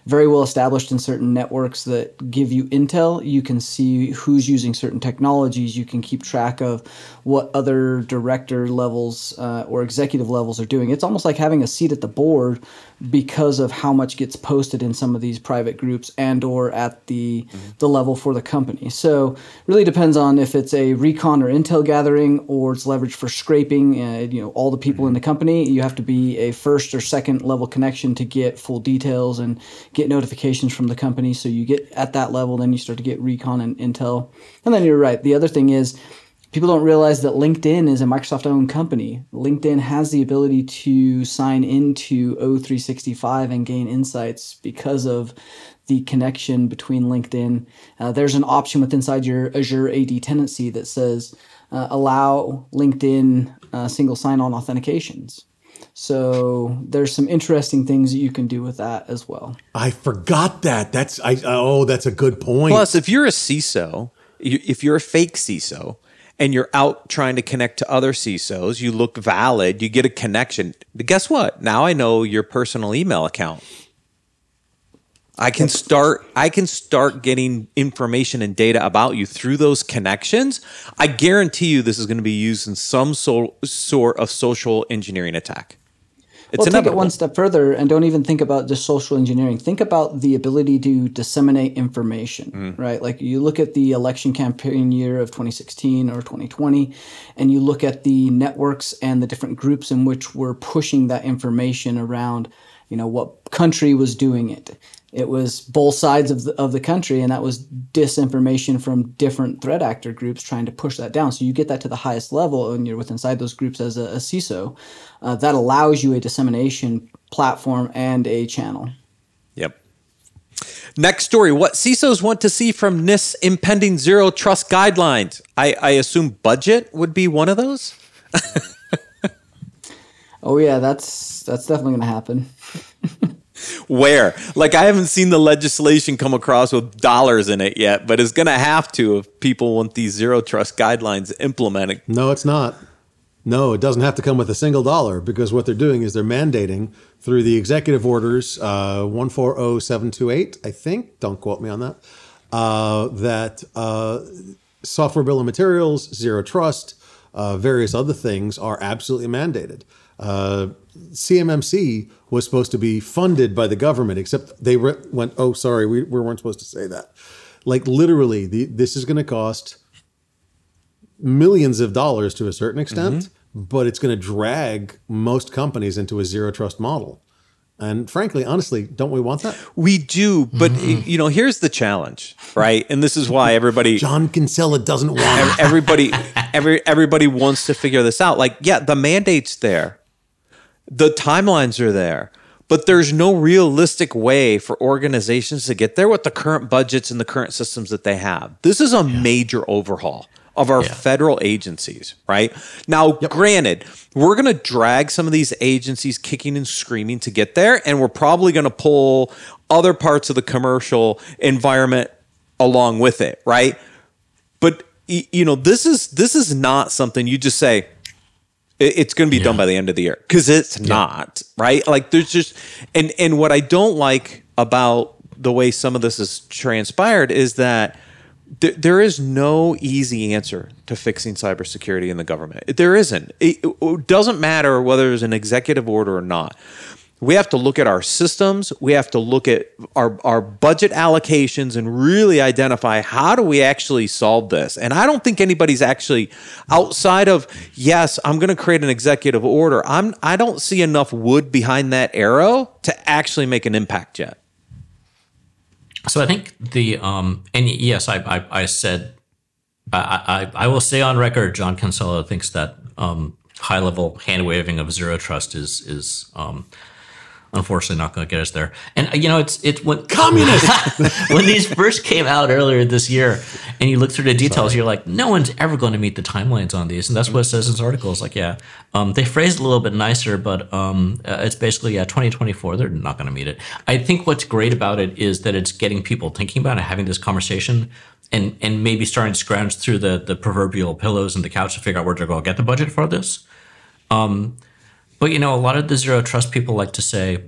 very well established in certain networks that give you intel. You can see who's using certain technologies. You can keep track of what other director levels uh, or executive levels are doing. It's almost like having a seat at the board because of how much gets posted in some of these private groups and or at the mm-hmm. the level for the company. So really depends on if it's a recon or intel gathering or it's leveraged for scraping. Uh, you know all the people mm-hmm. in the company. You have to be a first or second level connection to get full details and get notifications from the company. So you get at that level, then you start to get recon and intel. And then you're right. The other thing is people don't realize that LinkedIn is a Microsoft owned company. LinkedIn has the ability to sign into O365 and gain insights because of the connection between LinkedIn. Uh, there's an option with inside your Azure AD tenancy that says uh, allow LinkedIn uh, single sign on authentications. So there's some interesting things that you can do with that as well. I forgot that. That's I. Oh, that's a good point. Plus, if you're a CISO, if you're a fake CISO and you're out trying to connect to other CISOs, you look valid, you get a connection. But guess what? Now I know your personal email account. I can start I can start getting information and data about you through those connections. I guarantee you this is going to be used in some so, sort of social engineering attack. It's well, take it one step further and don't even think about just social engineering. Think about the ability to disseminate information, Mm. right? Like you look at the election campaign year of 2016 or 2020, and you look at the networks and the different groups in which were pushing that information around, you know, what country was doing it. It was both sides of the, of the country, and that was disinformation from different threat actor groups trying to push that down. So you get that to the highest level, and you're within inside those groups as a, a CISO. Uh, that allows you a dissemination platform and a channel. Yep. Next story. What CISOs want to see from NIST impending zero trust guidelines. I, I assume budget would be one of those. Oh yeah, that's that's definitely going to happen. Where? Like, I haven't seen the legislation come across with dollars in it yet, but it's going to have to if people want these zero trust guidelines implemented. No, it's not. No, it doesn't have to come with a single dollar because what they're doing is they're mandating through the executive orders uh, 140728, I think, don't quote me on that, uh, that uh, software bill of materials, zero trust, uh, various other things are absolutely mandated. Uh, CMMC was supposed to be funded by the government, except they re- went, oh, sorry, we, we weren't supposed to say that. Like literally, the, this is going to cost millions of dollars to a certain extent, but it's going to drag most companies into a zero trust model. And frankly, honestly, don't we want that? We do, but you know, here's the challenge, right? And this is why everybody John Kinsella doesn't want everybody every everybody wants to figure this out. Like, yeah, the mandate's there. The timelines are there. But there's no realistic way for organizations to get there with the current budgets and the current systems that they have. This is a major overhaul of our federal agencies, right? Now, granted, we're going to drag some of these agencies kicking and screaming to get there, and we're probably going to pull other parts of the commercial environment along with it, right? but you know this is this is not something you just say "It- it's going to be done by the end of the year because it's not right? Like there's just and and what i don't like about the way some of this has transpired is that th- there is no easy answer to fixing cybersecurity in the government. There isn't. It, it doesn't matter whether there's an executive order or not we have to look at our systems. We have to look at our, our budget allocations and really identify how do we actually solve this. And i don't think anybody's actually outside of yes i'm going to create an executive order. I'm i don't see enough wood behind that arrow to actually make an impact yet. So I think the um and yes, I I, I said I, I I will say on record, John Kinsella thinks that um high level hand waving of zero trust is is um unfortunately not going to get us there. And you know, it's it's when Communist! when these first came out earlier this year, and you look through the details, you're like, no one's ever going to meet the timelines on these, and that's what it says in this article. It's like, yeah, um, they phrased it a little bit nicer, but um, uh, it's basically yeah, 2024. They're not going to meet it. I think what's great about it is that it's getting people thinking about it, having this conversation. And, and maybe starting to scrounge through the, the proverbial pillows and the couch to figure out where to go get the budget for this. But you know, a lot of the zero trust people like to say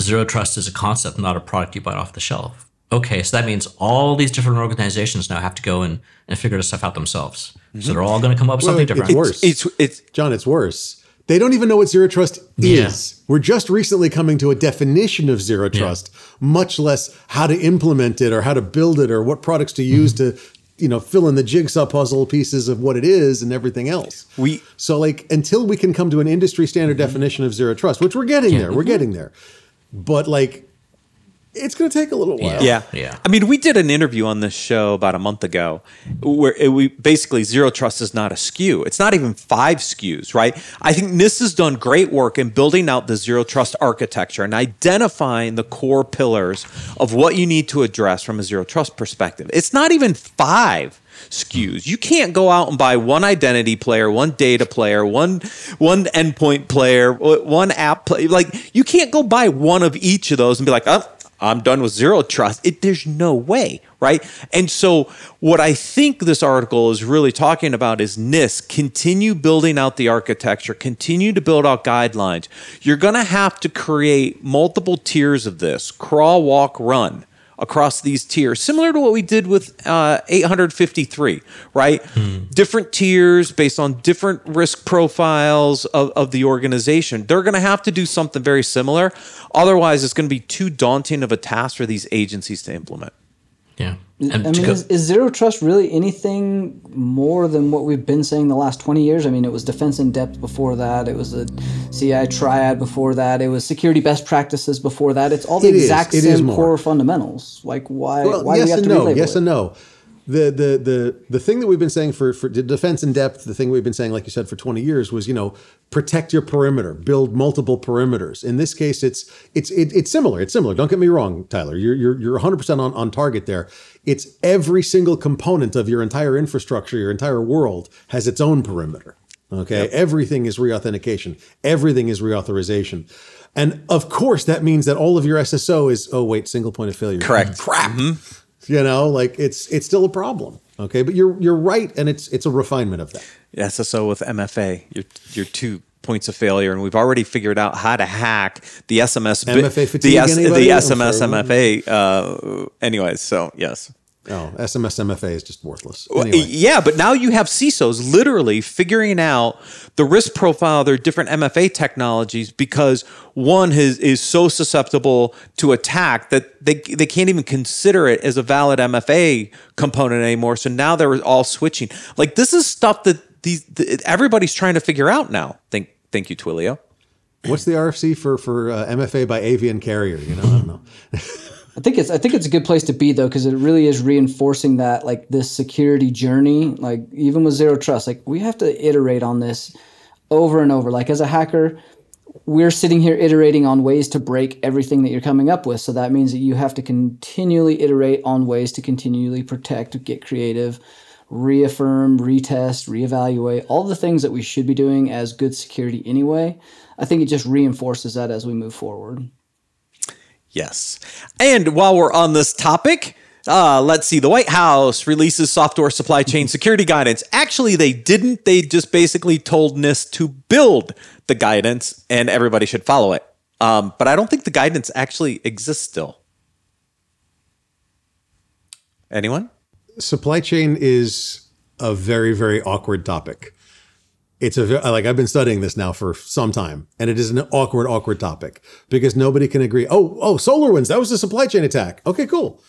zero trust is a concept, not a product you buy off the shelf. Okay, so that means all these different organizations now have to go and, and figure this stuff out themselves. So they're all going to come up with something Well, different. It's worse. it's it's John, it's worse. They don't even know what zero trust Yeah. is. We're just recently coming to a definition of zero trust, much less how to implement it or how to build it or what products to use Mm-hmm. to, you know, fill in the jigsaw puzzle pieces of what it is and everything else. We- so like until we can come to an industry standard Mm-hmm. definition of zero trust, which we're getting there, we're getting there. But like it's going to take a little while. Yeah. Yeah. I mean, we did an interview on this show about a month ago where it, we basically zero trust is not a skew. It's not even five SKUs, right? I think NIST has done great work in building out the zero trust architecture and identifying the core pillars of what you need to address from a zero trust perspective. It's not even five SKUs. You can't go out and buy one identity player, one data player, one one endpoint player, one app player. Like you can't go buy one of each of those and be like, oh, I'm done with zero trust. It, there's no way, right? And so, what I think this article is really talking about is NIST continue building out the architecture, continue to build out guidelines. You're going to have to create multiple tiers of this crawl, walk, run across these tiers, similar to what we did with uh, 853, right? Different tiers based on different risk profiles of, of the organization. They're going to have to do something very similar. Otherwise, it's going to be too daunting of a task for these agencies to implement. Yeah. I And to mean, go- is, is zero trust really anything more than what we've been saying the last 20 years? I mean, it was defense in depth before that. It was a CI triad before that. It was security best practices before that. It's all the It is. exact It is same core fundamentals. Like, why, Well, why do yes we have and to no. relabel Yes it? and no. The, the the the thing that we've been saying for for defense in depth, the thing we've been saying, like you said, for twenty years was you know protect your perimeter, build multiple perimeters. In this case, it's it's it, it's similar. It's similar. Don't get me wrong, Tyler. You're you're you're 100 percent on on target there. It's every single component of your entire infrastructure, your entire world has its own perimeter. Okay, everything is reauthentication. Everything is reauthorization. And of course, that means that all of your SSO is oh wait, single point of failure. Correct. Crap mm-hmm. You know like it's it's still a problem okay but you're you're right and it's it's a refinement of that SSO with MFA, your your two points of failure, and we've already figured out how to hack the SMS MFA the fatigue, S, the SMS. MFA. Uh, anyways, so yes. Oh sms mfa is just worthless anyway Yeah, but now you have CISOs literally figuring out the risk profile of their different MFA technologies because one is, is so susceptible to attack that they, they can't even consider it as a valid MFA component anymore. So now they're all switching. Like this is stuff that these th- everybody's trying to figure out now. Thank thank you, Twilio. what's the rfc for for uh, mfa by avian carrier you know i don't know I think it's I think it's a good place to be though because it really is reinforcing that like this security journey like even with zero trust like we have to iterate on this over and over. Like as a hacker we're sitting here iterating on ways to break everything that you're coming up with. So that means that you have to continually iterate on ways to continually protect get creative reaffirm retest reevaluate all the things that we should be doing as good security anyway. I think it just reinforces that as we move forward. Yes. And while we're on this topic, uh, let's see. The White House releases software supply chain security guidance. Actually, they didn't. They just basically told NIST to build the guidance and everybody should follow it. Um, but I don't think the guidance actually exists still. Anyone? supply chain is a very very awkward topic it's a like i've been studying this now for some time and it is an awkward awkward topic because nobody can agree oh oh solarwinds that was a supply chain attack okay cool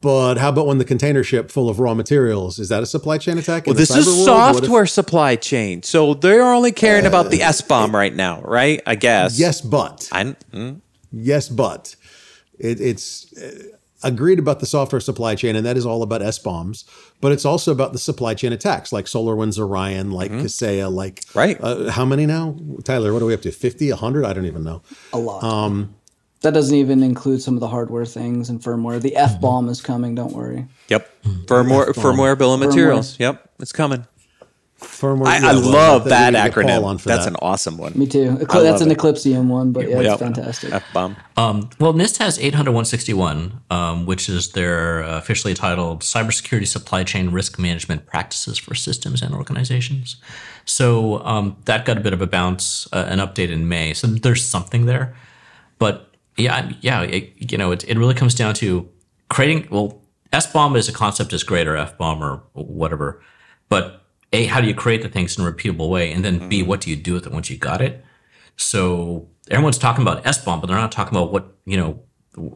but how about when the container ship full of raw materials is that a supply chain attack Well, this is world? What if- software supply chain. So they're only caring about the S bomb right now, right? I guess. yes but I, mm, Yes, but it, it's uh, agreed about the software supply chain, and that is all about S bombs. But it's also about the supply chain attacks, like SolarWinds Orion, like Kaseya, like Right. Uh, how many now, Tyler? What are we up to? 50, 100? I don't even know. A lot. Um, that doesn't even include some of the hardware things and firmware. The F bomb is coming. Don't worry. yep. Firmware, firmware bill of materials. Yep. It's coming. Firmware. I, yeah, I love we that need to get Paul acronym. on for That's that. an awesome one. Me too. Ecl- that's an it. Eclypsium one, but yeah, Yep. it's fantastic. F bomb. Um, well, NIST has 800-161, um, which is their uh, officially titled Cybersecurity Supply Chain Risk Management Practices for Systems and Organizations. So um, that got a bit of a bounce, uh, an update in May. So there's something there. But yeah, yeah, it, you know, it, it really comes down to creating, well, S-bomb as a concept is great or F-bomb or whatever. But A, how do you create the things in a repeatable way? And then B, mm-hmm. what do you do with it once you got it? So everyone's talking about S bomb, but they're not talking about what you know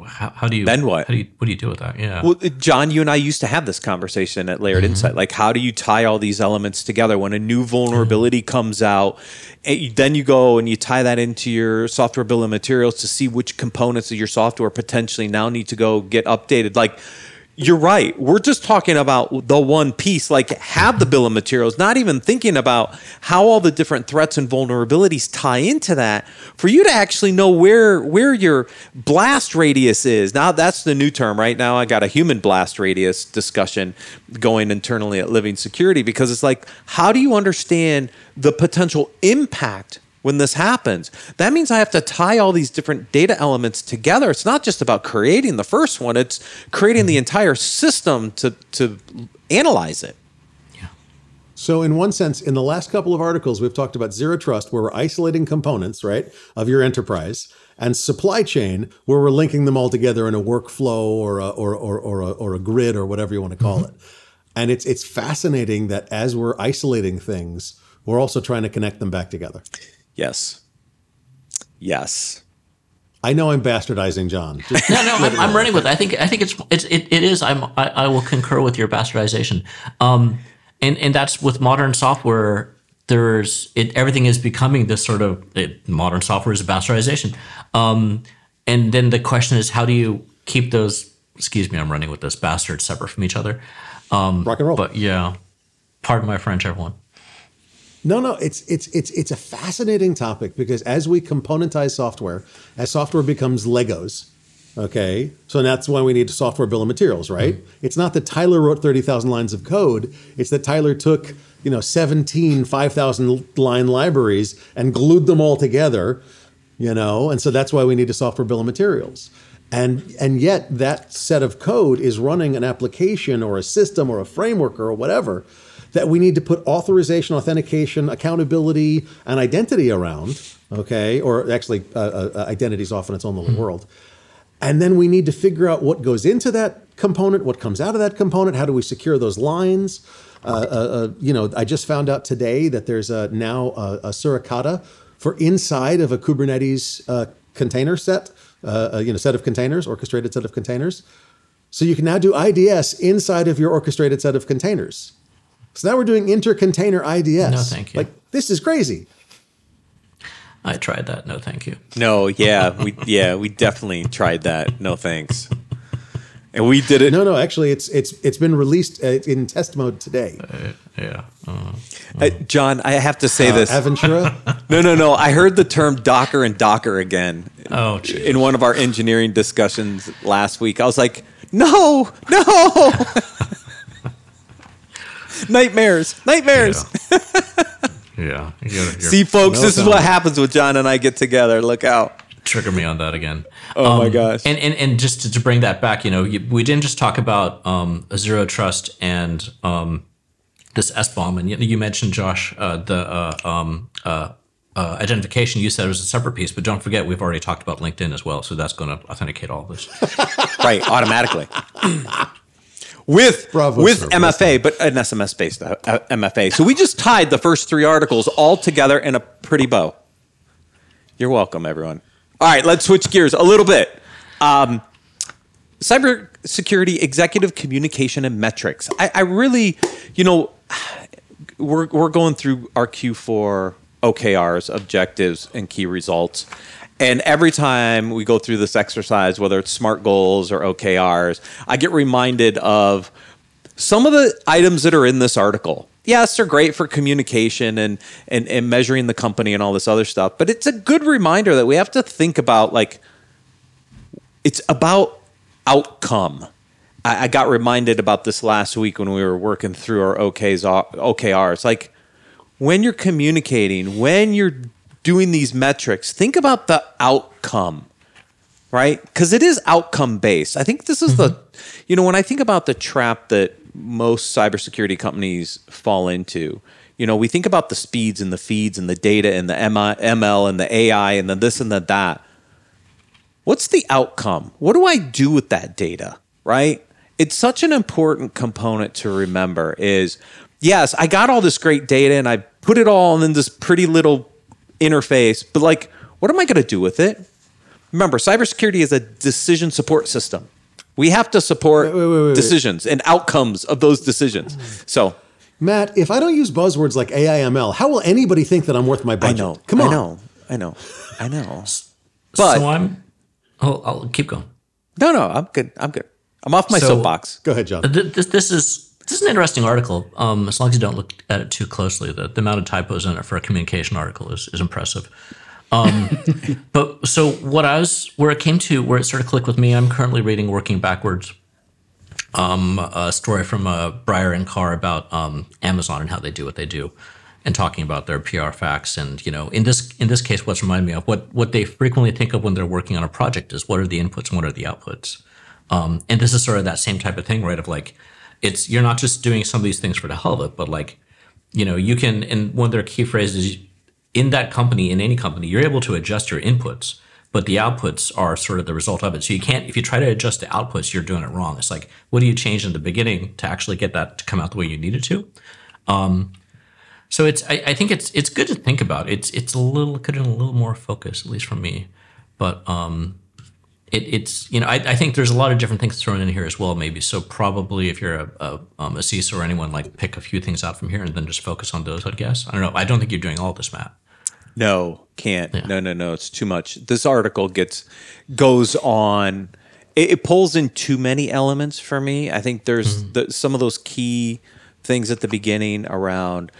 how, how do you Then what? How do you what do you do with that? Yeah. Well, John, you and I used to have this conversation at Layered mm-hmm. Insight. Like, how do you tie all these elements together when a new vulnerability mm-hmm. comes out? Eh, and then you go and you tie that into your software bill of materials to see which components of your software potentially now need to go get updated. Like, you're right. We're just talking about the one piece, like have the bill of materials, not even thinking about how all the different threats and vulnerabilities tie into that for you to actually know where where your blast radius is. Now that's the new term, right? Now I got a human blast radius discussion going internally at Living Security because it's like, how do you understand the potential impact when this happens. That means I have to tie all these different data elements together. It's not just about creating the first one, it's creating the entire system to, to analyze it. So, in one sense, in the last couple of articles, we've talked about zero trust, where we're isolating components, right, of your enterprise, and supply chain, where we're linking them all together in a workflow or a, or, or, or, a, or a grid or whatever you want to call mm-hmm. it. And it's it's fascinating that as we're isolating things, we're also trying to connect them back together. Yes. Yes. I know I'm bastardizing John. Just- no, no, I'm, I'm running with. It. I think I think it's it's it, it is. I'm I, I will concur with your bastardization. Um, and and that's with modern software. There's it. Everything is becoming this sort of it, modern software is a bastardization. Um, and then the question is, how do you keep those? Excuse me, I'm running with this bastards separate from each other. Um, Rock and roll. But yeah, pardon my French, everyone. No, no, it's it's it's it's a fascinating topic because as we componentize software, as software becomes Legos, okay, so that's why we need a software bill of materials, right? Mm-hmm. It's not that Tyler wrote thirty thousand lines of code; it's that Tyler took you know 17 5,000 line libraries and glued them all together, you know, and so that's why we need a software bill of materials. And and yet that set of code is running an application or a system or a framework or whatever that we need to put authorization, authentication, accountability, and identity around. Okay, or actually, uh, uh, identity is often its own little world. And then we need to figure out what goes into that component, what comes out of that component, how do we secure those lines. Uh, uh, uh, you know, I just found out today that there's a, now a, a suricata for inside of a Kubernetes uh, container set, uh, uh, you know, set of containers, orchestrated set of containers. So you can now do IDS inside of your orchestrated set of containers. So now we're doing inter-container IDS. No, thank you. Like this is crazy. I tried that. No, thank you. No, yeah, we yeah, we definitely tried that. No thanks. And we did it. No, no, actually, it's it's it's been released uh, in test mode today. Yeah. Uh, Uh, John, I have to say this. Aventura. No, no, no. I heard the term Docker and Docker again oh, geez. in one of our engineering discussions last week. I was like, no, no. nightmares, nightmares. Yeah. You're, you're See, folks, this is comment. what happens when John and I get together. Look out. trigger me on that again. Oh my gosh. And, and and just to, to bring that back, you know, you, we didn't just talk about um, zero trust and um, this S bomb, and you, you mentioned Josh uh, the uh, um, uh, uh, identification. You said it was a separate piece, but don't forget we've already talked about LinkedIn as well, so that's going to authenticate all this. right, automatically. with Bravo, with sir. MFA, but an SMS based uh, uh, MFA. So we just tied the first three articles all together in a pretty bow. You're welcome, everyone. All right, let's switch gears a little bit. Um, cybersecurity executive communication and metrics. I, I really, you know, we're we're going through our Q4 OKRs, objectives, and key results. And every time we go through this exercise, whether it's SMART goals or OKRs, I get reminded of some of the items that are in this article. Yes, they're great for communication and, and, and measuring the company and all this other stuff, but it's a good reminder that we have to think about like it's about outcome. I, I got reminded about this last week when we were working through our OKs, OKRs. Like when you're communicating, when you're doing these metrics, think about the outcome, right? Because it is outcome based. I think this is the, mm-hmm. you know, when I think about the trap that most cybersecurity companies fall into, you know, we think about the speeds and the feeds and the data and the ML and the AI and the this and the that what's the outcome? What do I do with that data? Right? It's such an important component to remember is yes, I got all this great data and I put it all in this pretty little interface, but like, what am I going to do with it? Remember, cybersecurity is a decision support system. We have to support wait, wait, wait. decisions and outcomes of those decisions. So Matt, if I don't use buzzwords like AIML, how will anybody think that I'm worth my budget? I know. Come on. I know. I know. I know. But so I'm. Oh, I'll keep going. no, no, I'm good. I'm good. I'm off my So- soapbox. Go ahead, John. Th- This, this is this is an interesting article. Um, as long as you don't look at it too closely, the, the amount of typos in it for a communication article is, is impressive. Um, but so what I was where it came to where it sort of clicked with me. I'm currently reading Working Backwards, um, a story from uh, Bryar and Carr about um, Amazon and how they do what they do, and talking about their PR FAQs. And you know, in this in this case, what's reminded me of what what they frequently think of when they're working on a project is what are the inputs and what are the outputs. Um, and this is sort of that same type of thing, right? Of like, it's you're not just doing some of these things for the hell of it, but like, you know, you can. And one of their key phrases in that company, in any company, you're able to adjust your inputs, but the outputs are sort of the result of it. So you can't, if you try to adjust the outputs, you're doing it wrong. It's like, what do you change in the beginning to actually get that to come out the way you need it to? Um, so it's, I, I think it's, it's good to think about. It's, it's a little, could have a little more focus, at least from me, but, um, it, it's you know I, I think there's a lot of different things thrown in here as well maybe so probably if you're a, a, um, a CISO or anyone like pick a few things out from here and then just focus on those I'd guess I don't know I don't think you're doing all this Matt No, can't. No, no, no. It's too much. This article gets goes on. It, it pulls in too many elements for me. I think there's the, some of those key things at the beginning around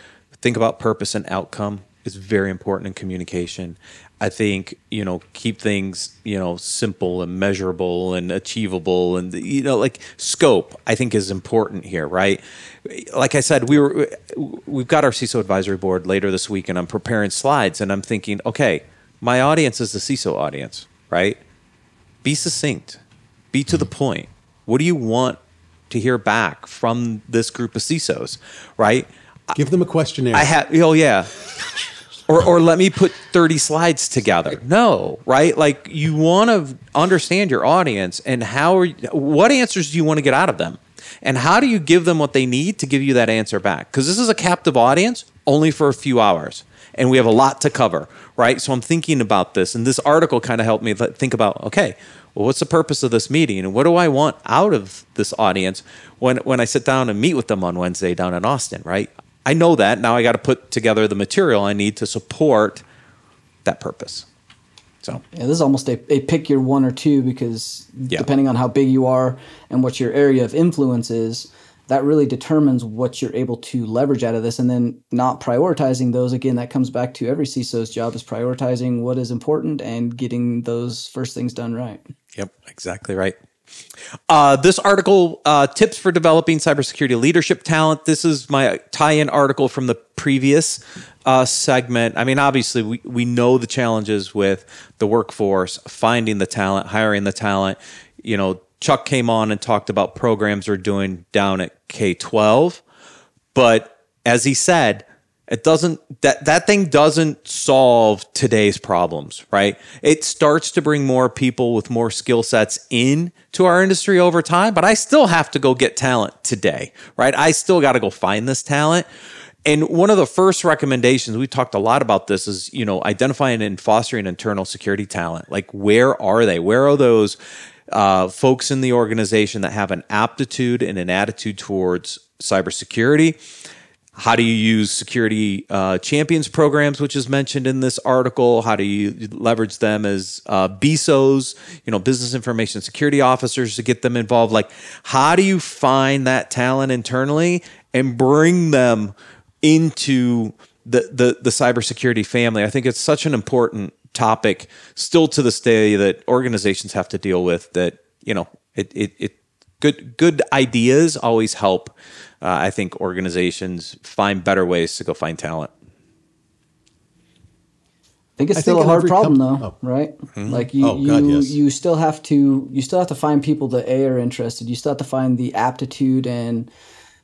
think about purpose and outcome is very important in communication. I think you know keep things you know simple and measurable and achievable and you know like scope I think is important here, right? Like I said, we were we've got our CISO advisory board later this week, and I'm preparing slides, and I'm thinking, okay, my audience is the CISO audience, right? Be succinct, be to the point. What do you want to hear back from this group of CISOs, right? Give them a questionnaire. I have. Oh yeah. Or, or let me put 30 slides together. No, right? Like you want to understand your audience and how are you, what answers do you want to get out of them? And how do you give them what they need to give you that answer back? Because this is a captive audience only for a few hours and we have a lot to cover, right? So I'm thinking about this and this article kind of helped me think about okay, well, what's the purpose of this meeting and what do I want out of this audience when, when I sit down and meet with them on Wednesday down in Austin, right? I know that. Now I got to put together the material I need to support that purpose. So, Yeah, this is almost a, a pick your one or two because Yeah. depending on how big you are and what your area of influence is, that really determines what you're able to leverage out of this. And then not prioritizing those again, that comes back to every CISO's job is prioritizing what is important and getting those first things done right. yep, exactly right. Uh, this article, uh, tips for developing cybersecurity leadership talent. This is my tie-in article from the previous uh, segment. I mean, obviously, we, we know the challenges with the workforce, finding the talent, hiring the talent. You know, Chuck came on and talked about programs we're doing down at K twelve, but as he said, it doesn't that that thing doesn't solve today's problems right? It starts to bring more people with more skill sets in to our industry over time but i still have to go get talent today right? I still got to go find this talent. And one of the first recommendations we talked a lot about this is you know identifying and fostering internal security talent. Like where are they? Where are those uh, folks in the organization that have an aptitude and an attitude towards cybersecurity how do you use security uh, champions programs, which is mentioned in this article? How do you leverage them as uh, BISOs, you know, business information security officers to get them involved? Like, how do you find that talent internally and bring them into the the, the cybersecurity family? I think it's such an important topic still to this day that organizations have to deal with. That you know, it it, it good good ideas always help. Uh, I think organizations find better ways to go find talent. I think it's I still think a hard problem com- though, oh. right? Like you, Oh, you, yes. you still have to, you still have to find people that a are interested. You still have to find the aptitude and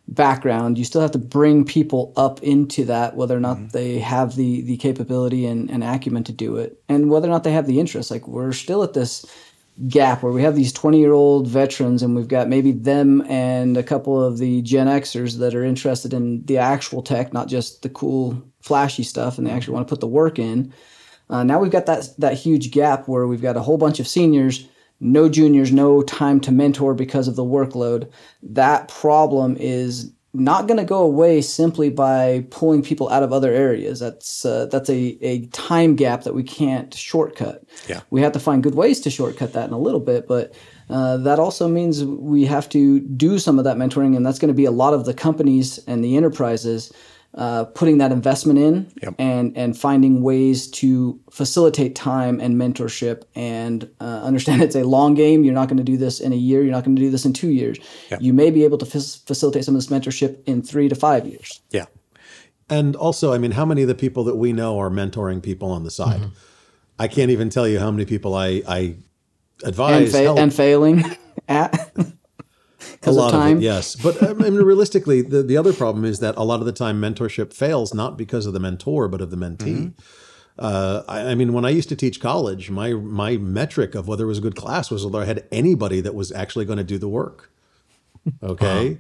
background. You still have to bring people up into that, whether or not Mm-hmm. they have the the capability and, and acumen to do it, and whether or not they have the interest. Like we're still at this gap where we have these 20 year old veterans and we've got maybe them and a couple of the Gen Xers that are interested in the actual tech, not just the cool, flashy stuff, and they actually want to put the work in. Uh, now we've got that that huge gap where we've got a whole bunch of seniors, no juniors, no time to mentor because of the workload. That problem is not going to go away simply by pulling people out of other areas. That's uh, that's a, a time gap that we can't shortcut. Yeah. We have to find good ways to shortcut that in a little bit, but uh, that also means we have to do some of that mentoring, and that's going to be a lot of the companies and the enterprises uh, putting that investment in Yep. and and finding ways to facilitate time and mentorship and uh, understand it's a long game. You're not going to do this in a year. You're not going to do this in two years. You may be able to fac- facilitate some of this mentorship in three to five years. Yeah. And also, I mean, how many of the people that we know are mentoring people on the side? I can't even tell you how many people I, I And, advise. fa- help. and failing at a because lot of time. of it, yes. But I mean, realistically, the, the other problem is that a lot of the time mentorship fails not because of the mentor, but of the mentee. Uh, I, I mean, when I used to teach college, my my metric of whether it was a good class was whether I had anybody that was actually going to do the work. Okay.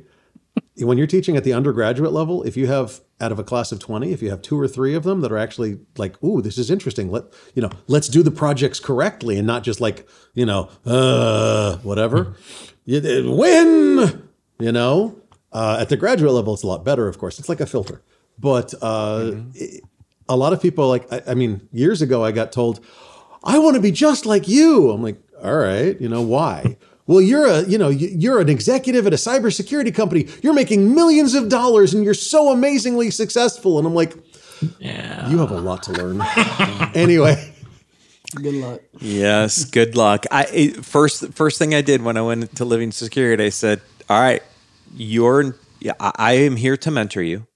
When you're teaching at the undergraduate level, if you have out of a class of 20, if you have two or three of them that are actually like, ooh, this is interesting. Let you know, let's do the projects correctly and not just like, you know, uh, whatever. you win, you know. Uh, at the graduate level, it's a lot better, of course. It's like a filter. But uh, it- a lot of people, like, I, I mean, years ago, I got told, I want to be just like you. I'm like, all right, you know, why? Well, you're a, you know, you- you're an executive at a cybersecurity company. You're making millions of dollars and you're so amazingly successful. And I'm like, Yeah. you have a lot to learn. anyway, Good luck. Yes, good luck. I first first thing I did when I went to Living Security, I said, "All right, you're yeah, I, I am here to mentor you.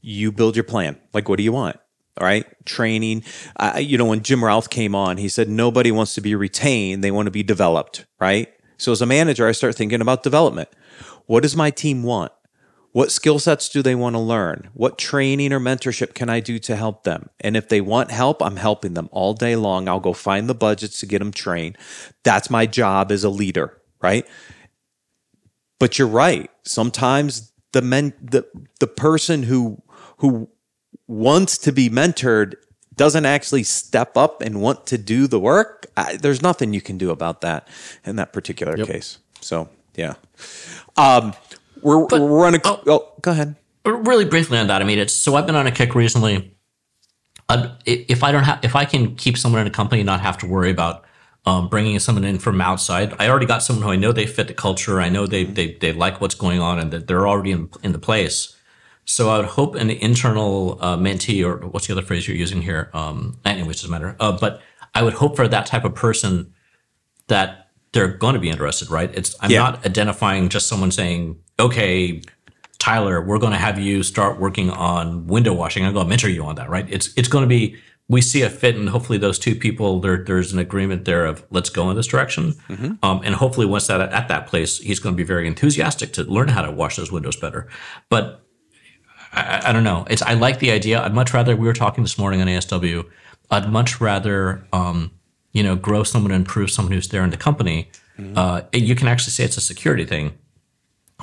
You build your plan. Like, what do you want? All right, training. Uh, you know, when Jim Routh came on, he said nobody wants to be retained; they want to be developed. Right. So, as a manager, I start thinking about development. What does my team want? What skill sets do they want to learn? What training or mentorship can I do to help them? And if they want help, I'm helping them all day long. I'll go find the budgets to get them trained. That's my job as a leader, right? But you're right. Sometimes the men the the person who who wants to be mentored doesn't actually step up and want to do the work. I, there's nothing you can do about that in that particular case. So, yeah. Um we're, But- we're running. oh. oh, go ahead. really briefly on that, I mean, it's so I've been on a kick recently. I- if I don't have, if I can keep someone in a company and not have to worry about um, bringing someone in from outside, I already got someone who I know they fit the culture. I know they they, they like what's going on and that they're already in in the place. So I would hope an internal uh, mentee, or what's the other phrase you're using here? Um, anyways, doesn't matter. Uh, but I would hope for that type of person that they're going to be interested, right? It's I'm Yeah. not identifying just someone saying, "Okay, Tyler, we're going to have you start working on window washing. I'm going to mentor you on that, right? It's it's going to be we see a fit, and hopefully those two people there there's an agreement there of let's go in this direction, um, and hopefully once that at that place, he's going to be very enthusiastic to learn how to wash those windows better. But I, I don't know. It's I like the idea. I'd much rather we were talking this morning on ASW. I'd much rather um, you know grow someone and improve someone who's there in the company. Uh, you can actually say it's a security thing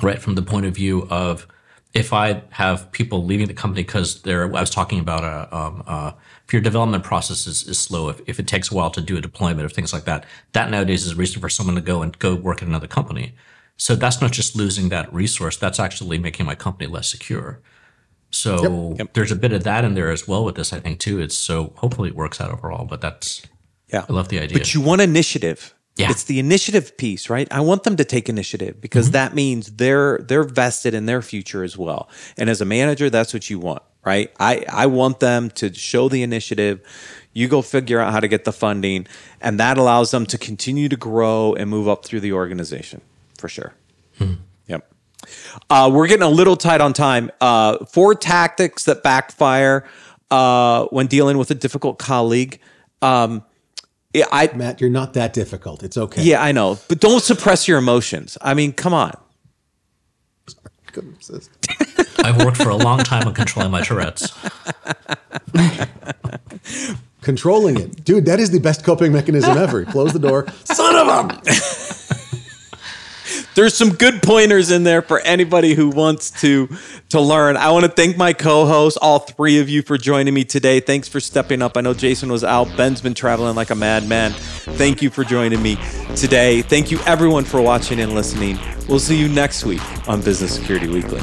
right from the point of view of if I have people leaving the company because they're, I was talking about a, um, uh, if your development process is, is slow, if, if it takes a while to do a deployment or things like that, that nowadays is a reason for someone to go and go work at another company. So that's not just losing that resource, that's actually making my company less secure. So there's a bit of that in there as well with this, I think, too. It's so hopefully it works out overall, but that's, Yeah. I love the idea. But you want initiative. Yeah. It's the initiative piece, right? I want them to take initiative because Mm-hmm. that means they're they're vested in their future as well. And as a manager, that's what you want, right? I I want them to show the initiative. You go figure out how to get the funding, and that allows them to continue to grow and move up through the organization for sure. Hmm. Yep. Uh, we're getting a little tight on time. Uh, four tactics that backfire uh, when dealing with a difficult colleague. Um, yeah, I Matt, you're not that difficult. It's okay. yeah, I know, but don't suppress your emotions. I mean, come on. I've worked for a long time on controlling my Tourette's. Controlling it. Dude, that is the best coping mechanism ever. Close the door. Son of a. There's some good pointers in there for anybody who wants to to learn. I want to thank my co-hosts, all three of you, for joining me today. Thanks for stepping up. I know Jason was out. Ben's been traveling like a madman. Thank you for joining me today. Thank you everyone for watching and listening. We'll see you next week on Business Security Weekly.